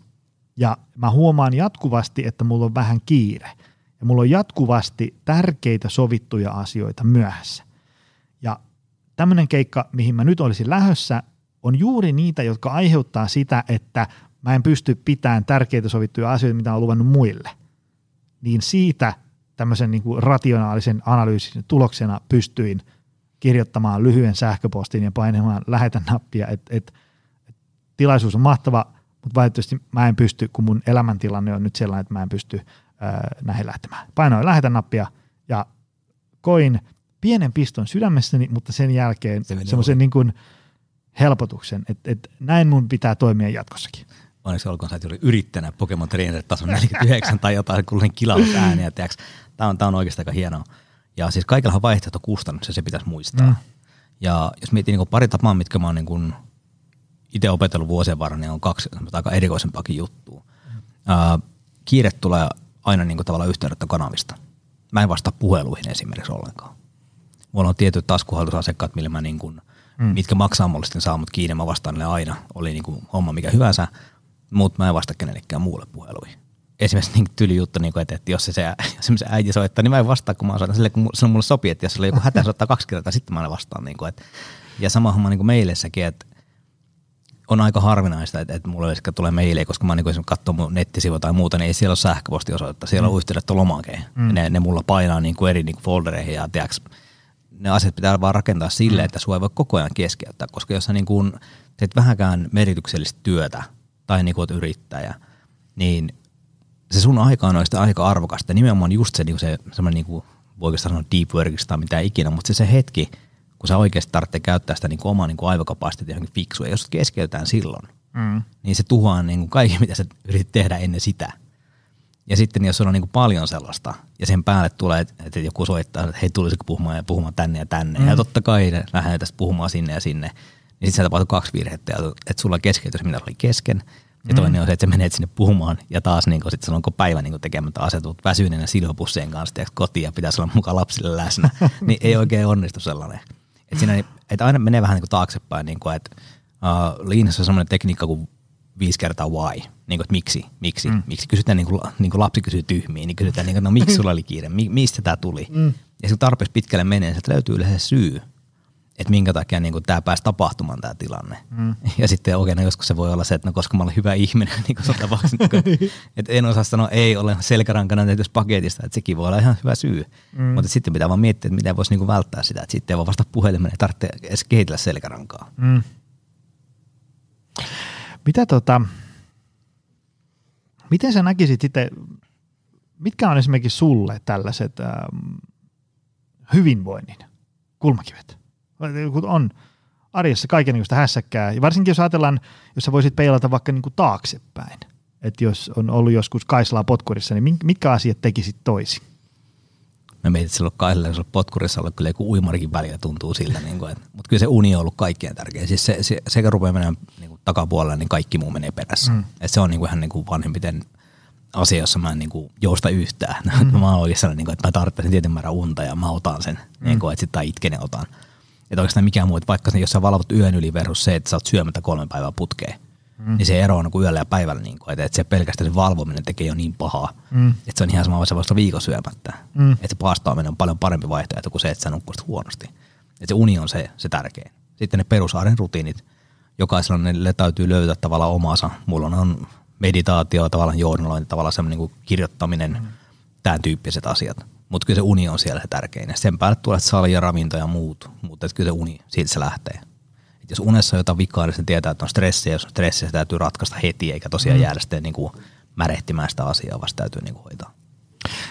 Ja mä huomaan jatkuvasti, että mulla on vähän kiire. Ja mulla on jatkuvasti tärkeitä sovittuja asioita myöhässä. Ja tämmöinen keikka, mihin mä nyt olisin lähössä, on juuri niitä, jotka aiheuttaa sitä, että mä en pysty pitämään tärkeitä sovittuja asioita, mitä olen luvannut muille. Niin siitä tämmöisen niin kuin rationaalisen analyysin tuloksena pystyin kirjoittamaan lyhyen sähköpostin ja painamaan lähetä nappia, että et, et, tilaisuus on mahtava, mutta valitettavasti mä en pysty, kun mun elämäntilanne on nyt sellainen, että mä en pysty ää, näihin lähtemään. Painoin lähetä nappia ja koin pienen piston sydämessäni, mutta sen jälkeen se semmoisen niin kuin helpotuksen, että, että näin mun pitää toimia jatkossakin. Onneksi olkoon, että oli yrittänyt Pokemon Trainer tason 49 tai jotain, kuulin kilaus ääniä, Tämä on, tämä on oikeastaan aika hienoa. Ja siis kaikilla on vaihtoehtokustannus ja se pitäisi muistaa. Mm. Ja jos miettii niin pari tapaa, mitkä mä oon niin itse opetellut vuosien varrella, niin on kaksi aika erikoisempaakin juttua. Mm. Uh, kiire tulee aina niin tavallaan yhteydenottokanavista. Mä en vastaa puheluihin esimerkiksi ollenkaan. Mulla on tietyt taskuhallitusasiakkaat, millä mä niin kuin, mm. mitkä maksaa mulle sitten saa mut kiinni, mä vastaan ne aina. Oli niin kuin homma mikä hyvänsä mutta mä en vasta kenellekään muulle puheluihin. Esimerkiksi niin tyli juttu, niin kuin, että, että jos se, se, se (laughs) äiti soittaa, niin mä en vastaa, kun mä soitan sille, kun se on mulle sopii, että jos sillä on joku hätä, soittaa kaksi kertaa, sitten mä en vastaan. Niin kuin, että, ja sama homma niin meillessäkin, että on aika harvinaista, että, että mulle tulee meille, koska mä niin kuin katson mun nettisivu tai muuta, niin ei siellä ole sähköpostiosoitetta, siellä mm. on yhteydet lomakeen. Mm. Ne, ne, mulla painaa niin kuin eri niin kuin foldereihin ja tiiäks, ne asiat pitää vaan rakentaa silleen, mm. että sua ei voi koko ajan keskeyttää, koska jos sä niin kuin teet vähänkään merkityksellistä työtä, tai niin kuin yrittäjä, niin se sun aika on sitä aika arvokasta. Nimenomaan just se, niin se semmoinen, niin kuin, voiko sanoa deep workista tai mitä ikinä, mutta se, se hetki, kun sä oikeasti tarvitsee käyttää sitä niin kuin omaa niin kuin aivokapasiteettia johonkin fiksua, ja jos keskeytetään silloin, mm. niin se tuhoaa niin kuin kaikki, mitä sä yritit tehdä ennen sitä. Ja sitten jos on niin kuin paljon sellaista, ja sen päälle tulee, että joku soittaa, että hei tulisiko puhumaan ja puhumaan tänne ja tänne, mm. ja totta kai lähdetään tästä puhumaan sinne ja sinne, niin sitten tapahtui kaksi virhettä, että sulla keskeytys, mitä oli kesken, ja toinen mm. on se, että sä menet sinne puhumaan ja taas niin kun, sit silloin kun päivä niin tekemättä asetut väsyneenä silhopussien kanssa tiiäks, kotiin ja pitäisi olla mukaan lapsille läsnä, (laughs) niin ei oikein onnistu sellainen. Että siinä, että aina menee vähän niin kuin taaksepäin, niin kuin, että uh, liinassa on sellainen tekniikka kuin viisi kertaa why, niin kuin, että miksi, miksi, mm. miksi kysytään niin kuin, niin kuin lapsi kysyy tyhmiä, niin kysytään niin kuin, no miksi sulla oli kiire, mi, mistä tämä tuli. Mm. Ja kun tarpeeksi pitkälle menee, niin löytyy yleensä syy, että minkä takia niin tämä pääsi tapahtumaan tämä tilanne. Mm. (laughs) Ja sitten oikein joskus se voi olla se, että no koska mä olen hyvä ihminen, (laughs) niin kuin tapauksessa, niin että en osaa sanoa ei ole selkärankana tehtystä paketista, että sekin voi olla ihan hyvä syy. Mm. Mutta sitten pitää vaan miettiä, että miten voisi niin välttää sitä, että sitten ei voi vasta puhelimeen, ei tarvitse edes kehitellä selkärankaa. Mm. Mitä tota, miten sä näkisit sitten, mitkä on esimerkiksi sulle tällaiset ähm, hyvinvoinnin kulmakivet? Kun on arjessa kaikenlaista hässäkkää. Ja varsinkin jos ajatellaan, jos sä voisit peilata vaikka niin kuin taaksepäin, että jos on ollut joskus Kaislaa potkurissa, niin mitkä asiat tekisit toisin? Mä mietin, että silloin Kaislaa, jos potkurissa ollut kyllä joku uimarikin välillä tuntuu siltä, niin kuin, että, mutta kyllä se uni on ollut kaikkien tärkeä. Siis se, se, sekä rupeaa menemään niin kuin takapuolelle, niin kaikki muu menee perässä. Mm. Et se on niin kuin ihan niin kuin vanhempiten asia, jossa mä en niin kuin jousta yhtään. Mm. (laughs) mä oon oikeastaan, niin kuin, että mä tarvitsen tietyn määrän unta ja mä otan sen, mm. niin kuin, että sitten itken ja otan. Että oikeastaan mikään muu, että vaikka jos sä valvot yön yli versus se, että sä oot syömättä kolme päivää putkeen, mm. niin se ero on kuin yöllä ja päivällä, niin kuin, että, että se pelkästään se valvominen tekee jo niin pahaa, mm. että se on ihan sama, että vasta viikon syömättä. Mm. Että se paastoaminen on paljon parempi vaihtoehto kuin se, että sä nukkuisit huonosti. Että se uni on se, se tärkein. Sitten ne perusarjen rutiinit, jokaisella ne täytyy löytää tavallaan omansa. Mulla on meditaatio, tavallaan journalointi, tavallaan semmoinen niin kirjoittaminen, mm. tämän tyyppiset asiat. Mutta kyllä se uni on siellä se tärkein. Ja sen päälle tulee sali ja ravinto ja muut, mutta kyllä se uni, siitä se lähtee. Et jos unessa on jotain vikaa, niin se tietää, että on stressiä. Jos on stressiä, se täytyy ratkaista heti, eikä tosiaan mm. jäädä sitten niin kuin märehtimään sitä asiaa, vaan täytyy niin kuin hoitaa.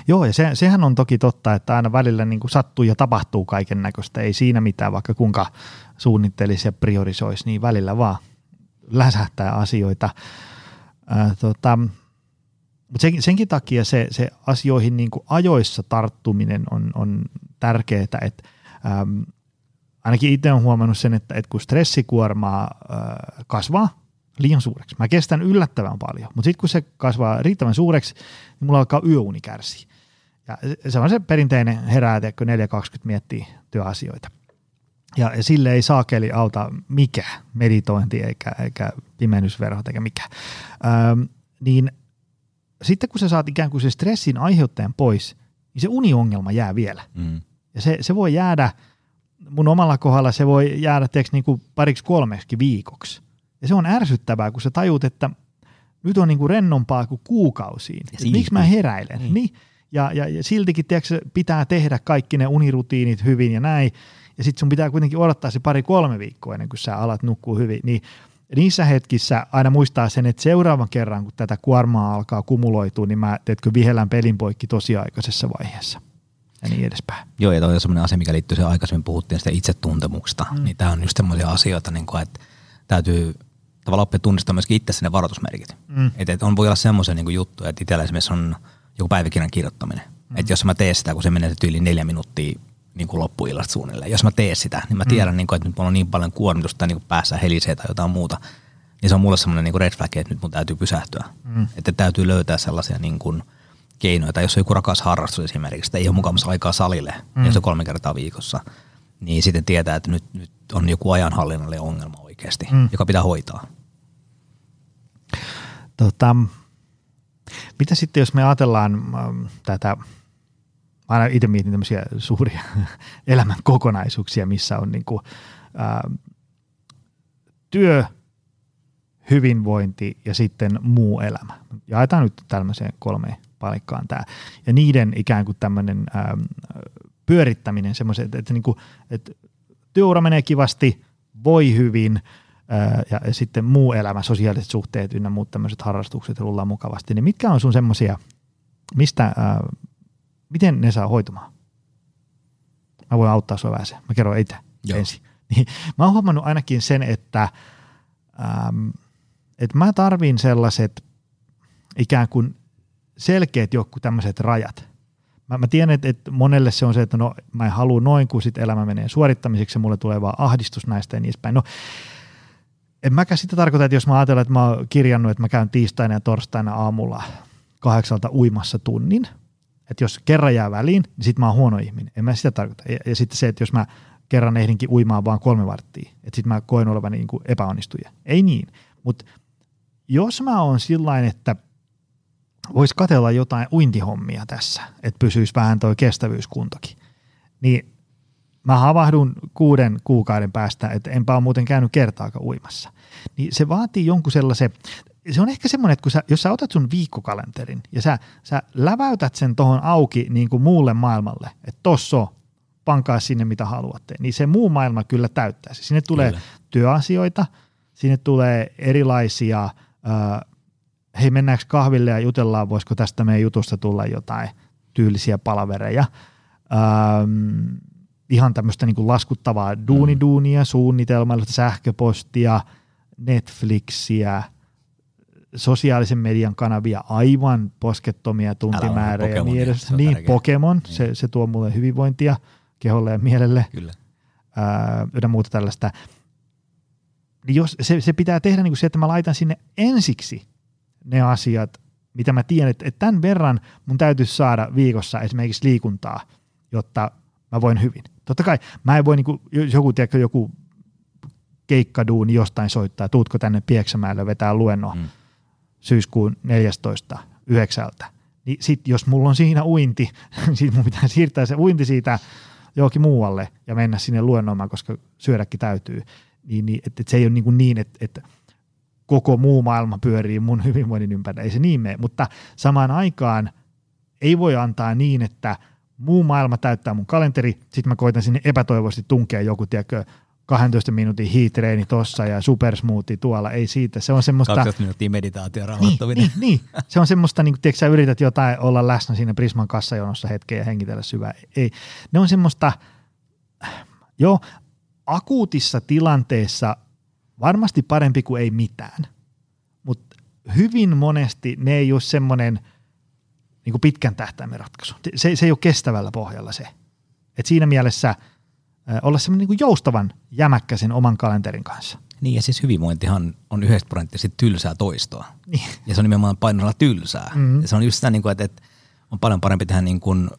Joo, ja se, sehän on toki totta, että aina välillä niin kuin sattuu ja tapahtuu kaiken näköistä. Ei siinä mitään, vaikka kuinka suunnittelisi ja priorisoisi, niin välillä vaan läsähtää asioita. Ää, tota, mutta sen, senkin takia se, se asioihin niin kuin ajoissa tarttuminen on, on tärkeää, että äm, ainakin itse olen huomannut sen, että, että kun stressikuormaa äh, kasvaa liian suureksi, mä kestän yllättävän paljon, mutta sitten kun se kasvaa riittävän suureksi, niin mulla alkaa yöuni kärsiä. Ja se on se perinteinen herää, että 4.20 miettii työasioita. Ja, sille ei saakeli auta mikä meditointi eikä, eikä pimennysverhot eikä mikä. Ähm, niin sitten kun sä saat ikään kuin se stressin aiheuttajan pois, niin se uniongelma jää vielä. Mm. Ja se, se voi jäädä, mun omalla kohdalla se voi jäädä tiiäks, niin kuin pariksi kolmeksi viikoksi. Ja se on ärsyttävää, kun sä tajut, että nyt on niin kuin rennompaa kuin kuukausiin. Miksi mä heräilen? Niin. Niin. Ja, ja, ja siltikin tiiäks, pitää tehdä kaikki ne unirutiinit hyvin ja näin. Ja sitten sun pitää kuitenkin odottaa se pari-kolme viikkoa ennen kuin sä alat nukkua hyvin. Niin niissä hetkissä aina muistaa sen, että seuraavan kerran, kun tätä kuormaa alkaa kumuloitua, niin mä teetkö vihellän pelin poikki tosi aikaisessa vaiheessa. Ja niin edespäin. Joo, ja toi on semmoinen asia, mikä liittyy siihen aikaisemmin puhuttiin sitä itsetuntemuksesta, mm. niin tämä on just semmoisia asioita, niin kuin, että täytyy tavallaan oppia tunnistaa myöskin itse ne varoitusmerkit. Mm. Että et on, voi olla semmoisia niin juttuja, että itsellä esimerkiksi on joku päiväkirjan kirjoittaminen. Mm. Että jos mä teen sitä, kun se menee se tyyli neljä minuuttia niin kuin loppuillasta suunnilleen. Jos mä teen sitä, niin mä tiedän, mm. niin kuin, että nyt mulla on niin paljon kuormitusta niin kuin päässä helisee tai jotain muuta. Niin se on mulle semmoinen niin kuin red flag, että nyt mun täytyy pysähtyä. Mm. Että täytyy löytää sellaisia niin kuin keinoja. Tai jos on joku rakas harrastus esimerkiksi, että ei ole mukamassa aikaa salille, mm. jos on kolme kertaa viikossa, niin sitten tietää, että nyt, nyt on joku ajanhallinnalle ongelma oikeasti, mm. joka pitää hoitaa. Tota, mitä sitten, jos me ajatellaan ähm, tätä, mä aina itse mietin tämmöisiä suuria (laughs) elämän kokonaisuuksia, missä on niinku, ähm, työ, hyvinvointi ja sitten muu elämä. Jaetaan nyt tämmöiseen kolmeen palikkaan tämä. Ja niiden ikään kuin tämmöinen ähm, pyörittäminen semmoisen, että, että, niinku, että työura menee kivasti, voi hyvin, ää, ja, sitten muu elämä, sosiaaliset suhteet ynnä muut tämmöiset harrastukset rullaa mukavasti, niin mitkä on sun semmoisia, mistä, ää, miten ne saa hoitumaan? Mä voin auttaa sua vähän. Mä kerron itse Joo. ensin. (laughs) Niin, mä oon huomannut ainakin sen, että, äm, että mä tarvin sellaiset ikään kuin selkeät joku tämmöiset rajat. Mä, mä tiedän, että, että monelle se on se, että no mä en halua noin, kun sit elämä menee suorittamiseksi ja mulle tulee vaan ahdistus näistä ja niin edespäin. No en mäkään sitä tarkoita, että jos mä ajatellaan, että mä oon kirjannut, että mä käyn tiistaina ja torstaina aamulla kahdeksalta uimassa tunnin, että jos kerran jää väliin, niin sit mä oon huono ihminen. En mä sitä tarkoita. Ja, ja sitten se, että jos mä kerran ehdinkin uimaan vaan kolme varttia, että sit mä koen olevani niin kuin epäonnistuja. Ei niin, mutta jos mä oon sillain, että voisi katella jotain uintihommia tässä, että pysyisi vähän toi kestävyyskuntokin, niin mä havahdun kuuden kuukauden päästä, että enpä ole muuten käynyt kertaakaan uimassa. Niin se vaatii jonkun sellaisen, se on ehkä semmoinen, että kun sä, jos sä otat sun viikkokalenterin ja sä, sä läväytät sen tuohon auki niin kuin muulle maailmalle, että tossa on, pankaa sinne mitä haluatte, niin se muu maailma kyllä täyttää se. Sinne tulee Kyllä. työasioita, sinne tulee erilaisia, äh, hei mennäänkö kahville ja jutellaan, voisiko tästä meidän jutusta tulla jotain tyylisiä palavereja. Ähm, ihan tämmöistä niin laskuttavaa duuniduunia, suunnitelmallista sähköpostia, Netflixiä, sosiaalisen median kanavia, aivan poskettomia tuntimääriä. ja niin, edes. niin. Pokemon, Niin. se, se tuo mulle hyvinvointia keholle ja mielelle Kyllä. ää, ynnä muuta tällaista. Niin jos, se, se pitää tehdä niin kuin se, että mä laitan sinne ensiksi ne asiat, mitä mä tiedän, että, että tämän verran mun täytyisi saada viikossa esimerkiksi liikuntaa, jotta mä voin hyvin. Totta kai mä en voi, niin kuin, jos joku, tiedätkö, joku keikkaduuni jostain soittaa, tuutko tänne Pieksämäelle vetää luennon Mm. Syyskuun 14. yhdeksältä. Niin sit jos mulla on siinä uinti, niin (laughs) sit mun pitää siirtää se uinti siitä johonkin muualle ja mennä sinne luennoimaan, koska syödäkin täytyy. Niin, niin että et se ei ole niin, kuin niin että, että koko muu maailma pyörii mun (laughs) hyvinvoinnin ympärillä. Ei se niin mene, mutta samaan aikaan ei voi antaa niin, että muu maailma täyttää mun kalenteri, sitten mä koitan sinne epätoivoisesti tunkea joku, tiedätkö, 12 minuutin hiitreeni tossa ja supersmoothie tuolla, ei siitä. Se on semmoista... 12 minuuttia meditaatio Niin, rauhoittuminen. niin, niin, se on semmoista, niin tiedätkö, sä yrität jotain olla läsnä siinä Prisman kassajonossa hetken ja hengitellä syvää. Ei, ne on semmoista, joo, akuutissa tilanteessa varmasti parempi kuin ei mitään, mutta hyvin monesti ne ei ole semmoinen niin pitkän tähtäimen ratkaisu. Se, se ei ole kestävällä pohjalla se. Et siinä mielessä olla semmoinen niin joustavan jämäkkä sen oman kalenterin kanssa. Niin ja siis hyvinvointihan on 90 prosenttisesti tylsää toistoa. Niin. Ja se on nimenomaan painolla tylsää. Mhm. Mm. Ja se on just sitä, niin kuin, että, että on paljon parempi tehdä niin kuin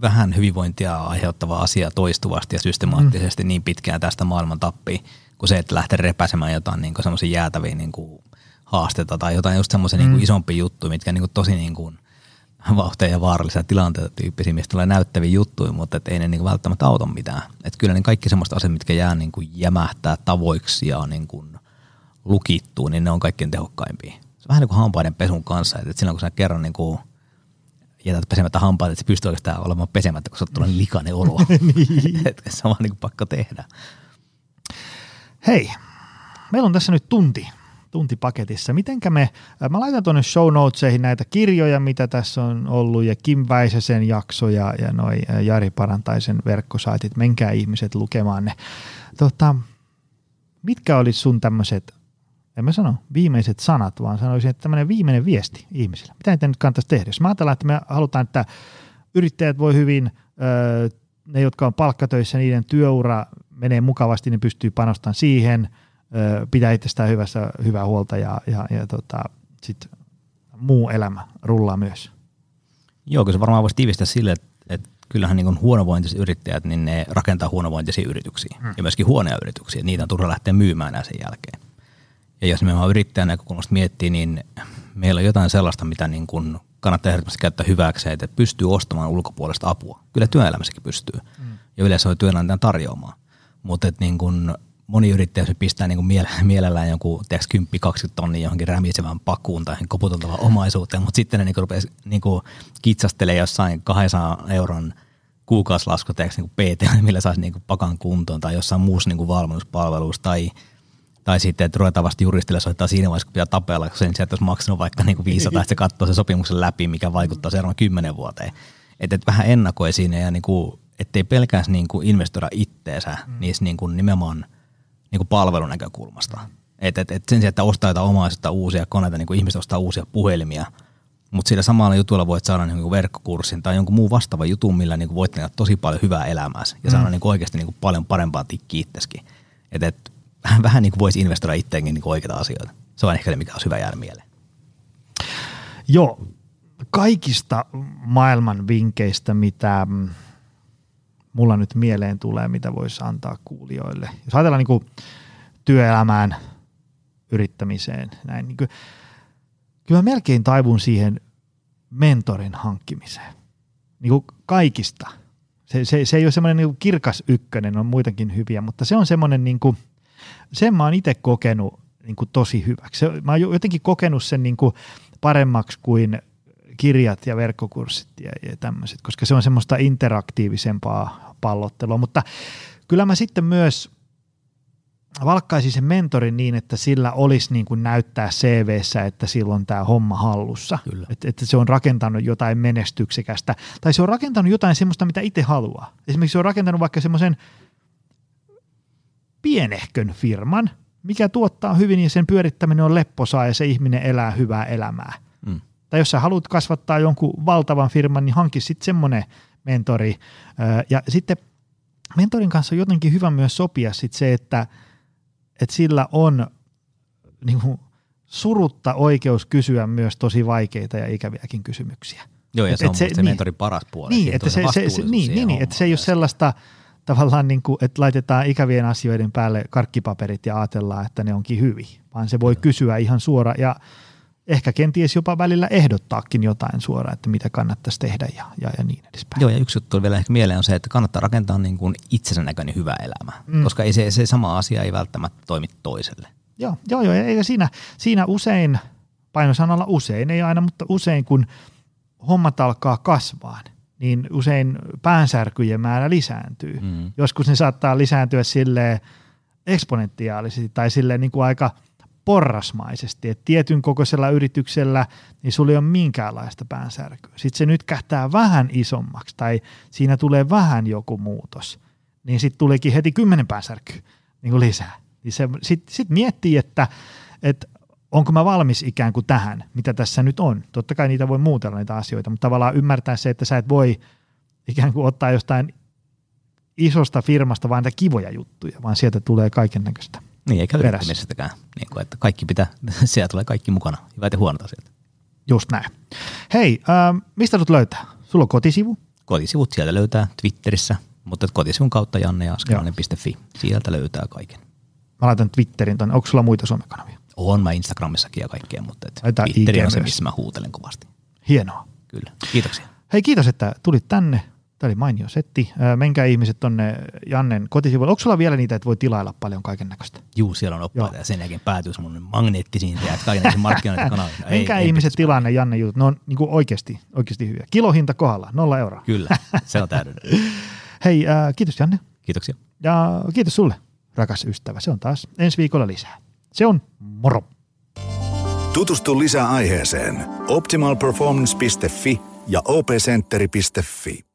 vähän hyvinvointia aiheuttavaa asiaa toistuvasti ja systemaattisesti mm. niin pitkään tästä maailman tappiin, kuin se, että lähtee repäsemään jotain niin semmoisia jäätäviä niin kuin haastetta tai jotain just semmoisia mm. niin isompia juttuja, mitkä niin kuin tosi niin kuin vauhteja ja vaarallisia tilanteita tyyppisiä, mistä tulee näyttäviä juttuja, mutta et ei ne niin kuin välttämättä auta mitään. Et kyllä niin kaikki semmoista asiat, mitkä jää niin kuin jämähtää tavoiksi ja niin kuin lukittuu, niin ne on kaikkein tehokkaimpia. Se on vähän niin kuin hampaiden pesun kanssa, että silloin kun sä kerran niin kuin jätät pesemättä hampaat, että se pystyy oikeastaan olemaan pesemättä, kun sä tulee likainen olo. (laughs) niin. (laughs) se on vaan niin kuin pakko tehdä. Hei, meillä on tässä nyt tunti, tunti paketissa. Mitenkä me, äh, mä laitan tuonne show notesihin näitä kirjoja, mitä tässä on ollut, ja Kim Väisäsen jaksoja, ja noi äh, Jari Parantaisen verkkosaitit, menkää ihmiset lukemaan ne. Tota, mitkä olisi sun tämmöiset, en mä sano viimeiset sanat, vaan sanoisin, että tämmöinen viimeinen viesti ihmisille. Mitä niitä nyt kannattaisi tehdä? Jos mä ajatellaan, että me halutaan, että yrittäjät voi hyvin, ne, jotka on palkkatöissä, niiden työura menee mukavasti, niin pystyy panostamaan siihen, pitää itsestään hyvässä, hyvää huolta ja, ja, ja tota, sitten muu elämä rullaa myös. Joo, kyllä se varmaan voisi tiivistää sille, että, että kyllähän niin huonovointiset yrittäjät, niin ne rakentaa huonovointisia yrityksiä hmm. ja myöskin huonoja yrityksiä. Niitä on turha lähteä myymään enää sen jälkeen. Ja jos me yrittäjän näkökulmasta miettii, niin meillä on jotain sellaista, mitä niin kuin kannattaa ehdottomasti käyttää hyväkseen, että pystyy ostamaan ulkopuolesta apua. Kyllä työelämässäkin pystyy. Hmm. Ja yleensä on työnantajan tarjoamaan. Mutta niin kun moni yrittäjä se pistää niin kuin mielellään joku 10-20 tonnia johonkin rämisevään pakuun tai koputeltavaan omaisuuteen, mutta sitten ne niin rupeaa niin kitsastelee jossain 200 euron kuukausilasku niin PT, millä saisi niin pakan kuntoon tai jossain muussa niin valmennuspalvelussa tai tai sitten, että ruvetaan vasta juristille soittaa siinä vaiheessa, kun pitää tapella, kun sen sieltä olisi maksanut vaikka niin kuin 500, että se katsoo sen sopimuksen läpi, mikä vaikuttaa seuraavan kymmenen vuoteen. Että et vähän ennakoi siinä ja niin kuin ettei pelkästään niin kuin investoida itteensä mm. niissä niin kuin nimenomaan niin kuin palvelun näkökulmasta. Et, et, et sen sijaan, että ostaa jotain omaisuutta uusia koneita, niin kuin ihmiset ostaa uusia puhelimia, mutta sillä samalla jutulla voit saada niin kuin verkkokurssin tai jonkun muun vastaavan jutun, millä niin kuin voit tehdä tosi paljon hyvää elämääsi ja mm. saada niin kuin oikeasti niin kuin paljon parempaa tikkiä itseskin. Että et, (laughs) vähän niin kuin voisi investoida itteenkin niin kuin oikeita asioita. Se on ehkä se, mikä on hyvä jäädä mieleen. Joo, kaikista maailman vinkkeistä, mitä mm, mulla nyt mieleen tulee, mitä voisi antaa kuulijoille. Jos ajatellaan niin kuin työelämään, yrittämiseen, näin, niin kuin, kyllä mä melkein taivun siihen mentorin hankkimiseen. Niin kuin kaikista. Se, se, se ei ole semmoinen niin kirkas ykkönen, on muitakin hyviä, mutta se on semmoinen, niin kuin, sen mä oon itse kokenut niin kuin tosi hyväksi. Se, mä oon jotenkin kokenut sen niin kuin paremmaksi kuin kirjat ja verkkokurssit ja, ja tämmöiset, koska se on semmoista interaktiivisempaa pallottelua, mutta kyllä mä sitten myös valkkaisin sen mentorin niin, että sillä olisi niin kuin näyttää CVssä, että silloin tämä homma hallussa. Että, että se on rakentanut jotain menestyksekästä. Tai se on rakentanut jotain semmoista, mitä itse haluaa. Esimerkiksi se on rakentanut vaikka semmoisen pienehkön firman, mikä tuottaa hyvin ja sen pyörittäminen on lepposaa ja se ihminen elää hyvää elämää. Tai jos sä haluat kasvattaa jonkun valtavan firman, niin hanki sitten semmoinen mentori. Ja sitten mentorin kanssa on jotenkin hyvä myös sopia sit se, että, että sillä on niin kuin, surutta oikeus kysyä myös tosi vaikeita ja ikäviäkin kysymyksiä. Joo, ja et, se on se, se niin, mentorin paras puoli. Niin, että se, se, se, niin, niin, niin, että se ei ole sellaista tavallaan, niin kuin, että laitetaan ikävien asioiden päälle karkkipaperit ja ajatellaan, että ne onkin hyviä, vaan se voi kysyä ihan suora ja ehkä kenties jopa välillä ehdottaakin jotain suoraan, että mitä kannattaisi tehdä ja, ja, ja niin edespäin. Joo, ja yksi juttu vielä ehkä mieleen on se, että kannattaa rakentaa niin kuin itsensä näköinen hyvä elämä, mm. koska ei se, se sama asia ei välttämättä toimi toiselle. Joo, joo, joo eikä siinä, siinä usein, painosanalla usein, ei aina, mutta usein kun hommat alkaa kasvaa, niin usein päänsärkyjen määrä lisääntyy. Mm. Joskus ne saattaa lisääntyä silleen eksponentiaalisesti tai silleen niin kuin aika – porrasmaisesti, että tietyn kokoisella yrityksellä niin sulla ei ole minkäänlaista päänsärkyä. Sitten se nyt kähtää vähän isommaksi tai siinä tulee vähän joku muutos, niin sitten tuleekin heti kymmenen päänsärkyä niin kuin lisää. Niin sitten sit miettii, että, että onko mä valmis ikään kuin tähän, mitä tässä nyt on. Totta kai niitä voi muutella niitä asioita, mutta tavallaan ymmärtää se, että sä et voi ikään kuin ottaa jostain isosta firmasta vain kivoja juttuja, vaan sieltä tulee kaiken näköistä. Niin, eikä yrittämisestäkään. Niin kuin, että kaikki pitää, (laughs) siellä tulee kaikki mukana, hyvät ja huonot asiat. Just näin. Hei, äh, mistä sut löytää? Sulla on kotisivu? Kotisivut sieltä löytää Twitterissä, mutta kotisivun kautta janne Sieltä löytää kaiken. Mä laitan Twitterin tonne. Onko sulla muita somekanavia? On mä Instagramissakin ja kaikkea, mutta et Twitteri on se, missä mä huutelen kovasti. Hienoa. Kyllä. Kiitoksia. Hei kiitos, että tulit tänne. Tämä oli mainio setti. Ää, Menkää ihmiset tonne Jannen kotisivuille. Onko sulla vielä niitä, että voi tilailla paljon kaiken näköistä? Juu, siellä on oppaita Joo. ja sen jälkeen päätyy semmoinen magneettisiin ja kaiken (laughs) markkinointikanaville. No, Menkää ihmiset tilaan ne Janne jutut. Ne on niin oikeasti, oikeasti hyviä. Kilohinta kohdalla, nolla euroa. Kyllä, se on täydellinen. (laughs) Hei, ää, kiitos Janne. Kiitoksia. Ja kiitos sulle, rakas ystävä. Se on taas ensi viikolla lisää. Se on moro. Tutustu lisää aiheeseen optimalperformance.fi ja opcenteri.fi.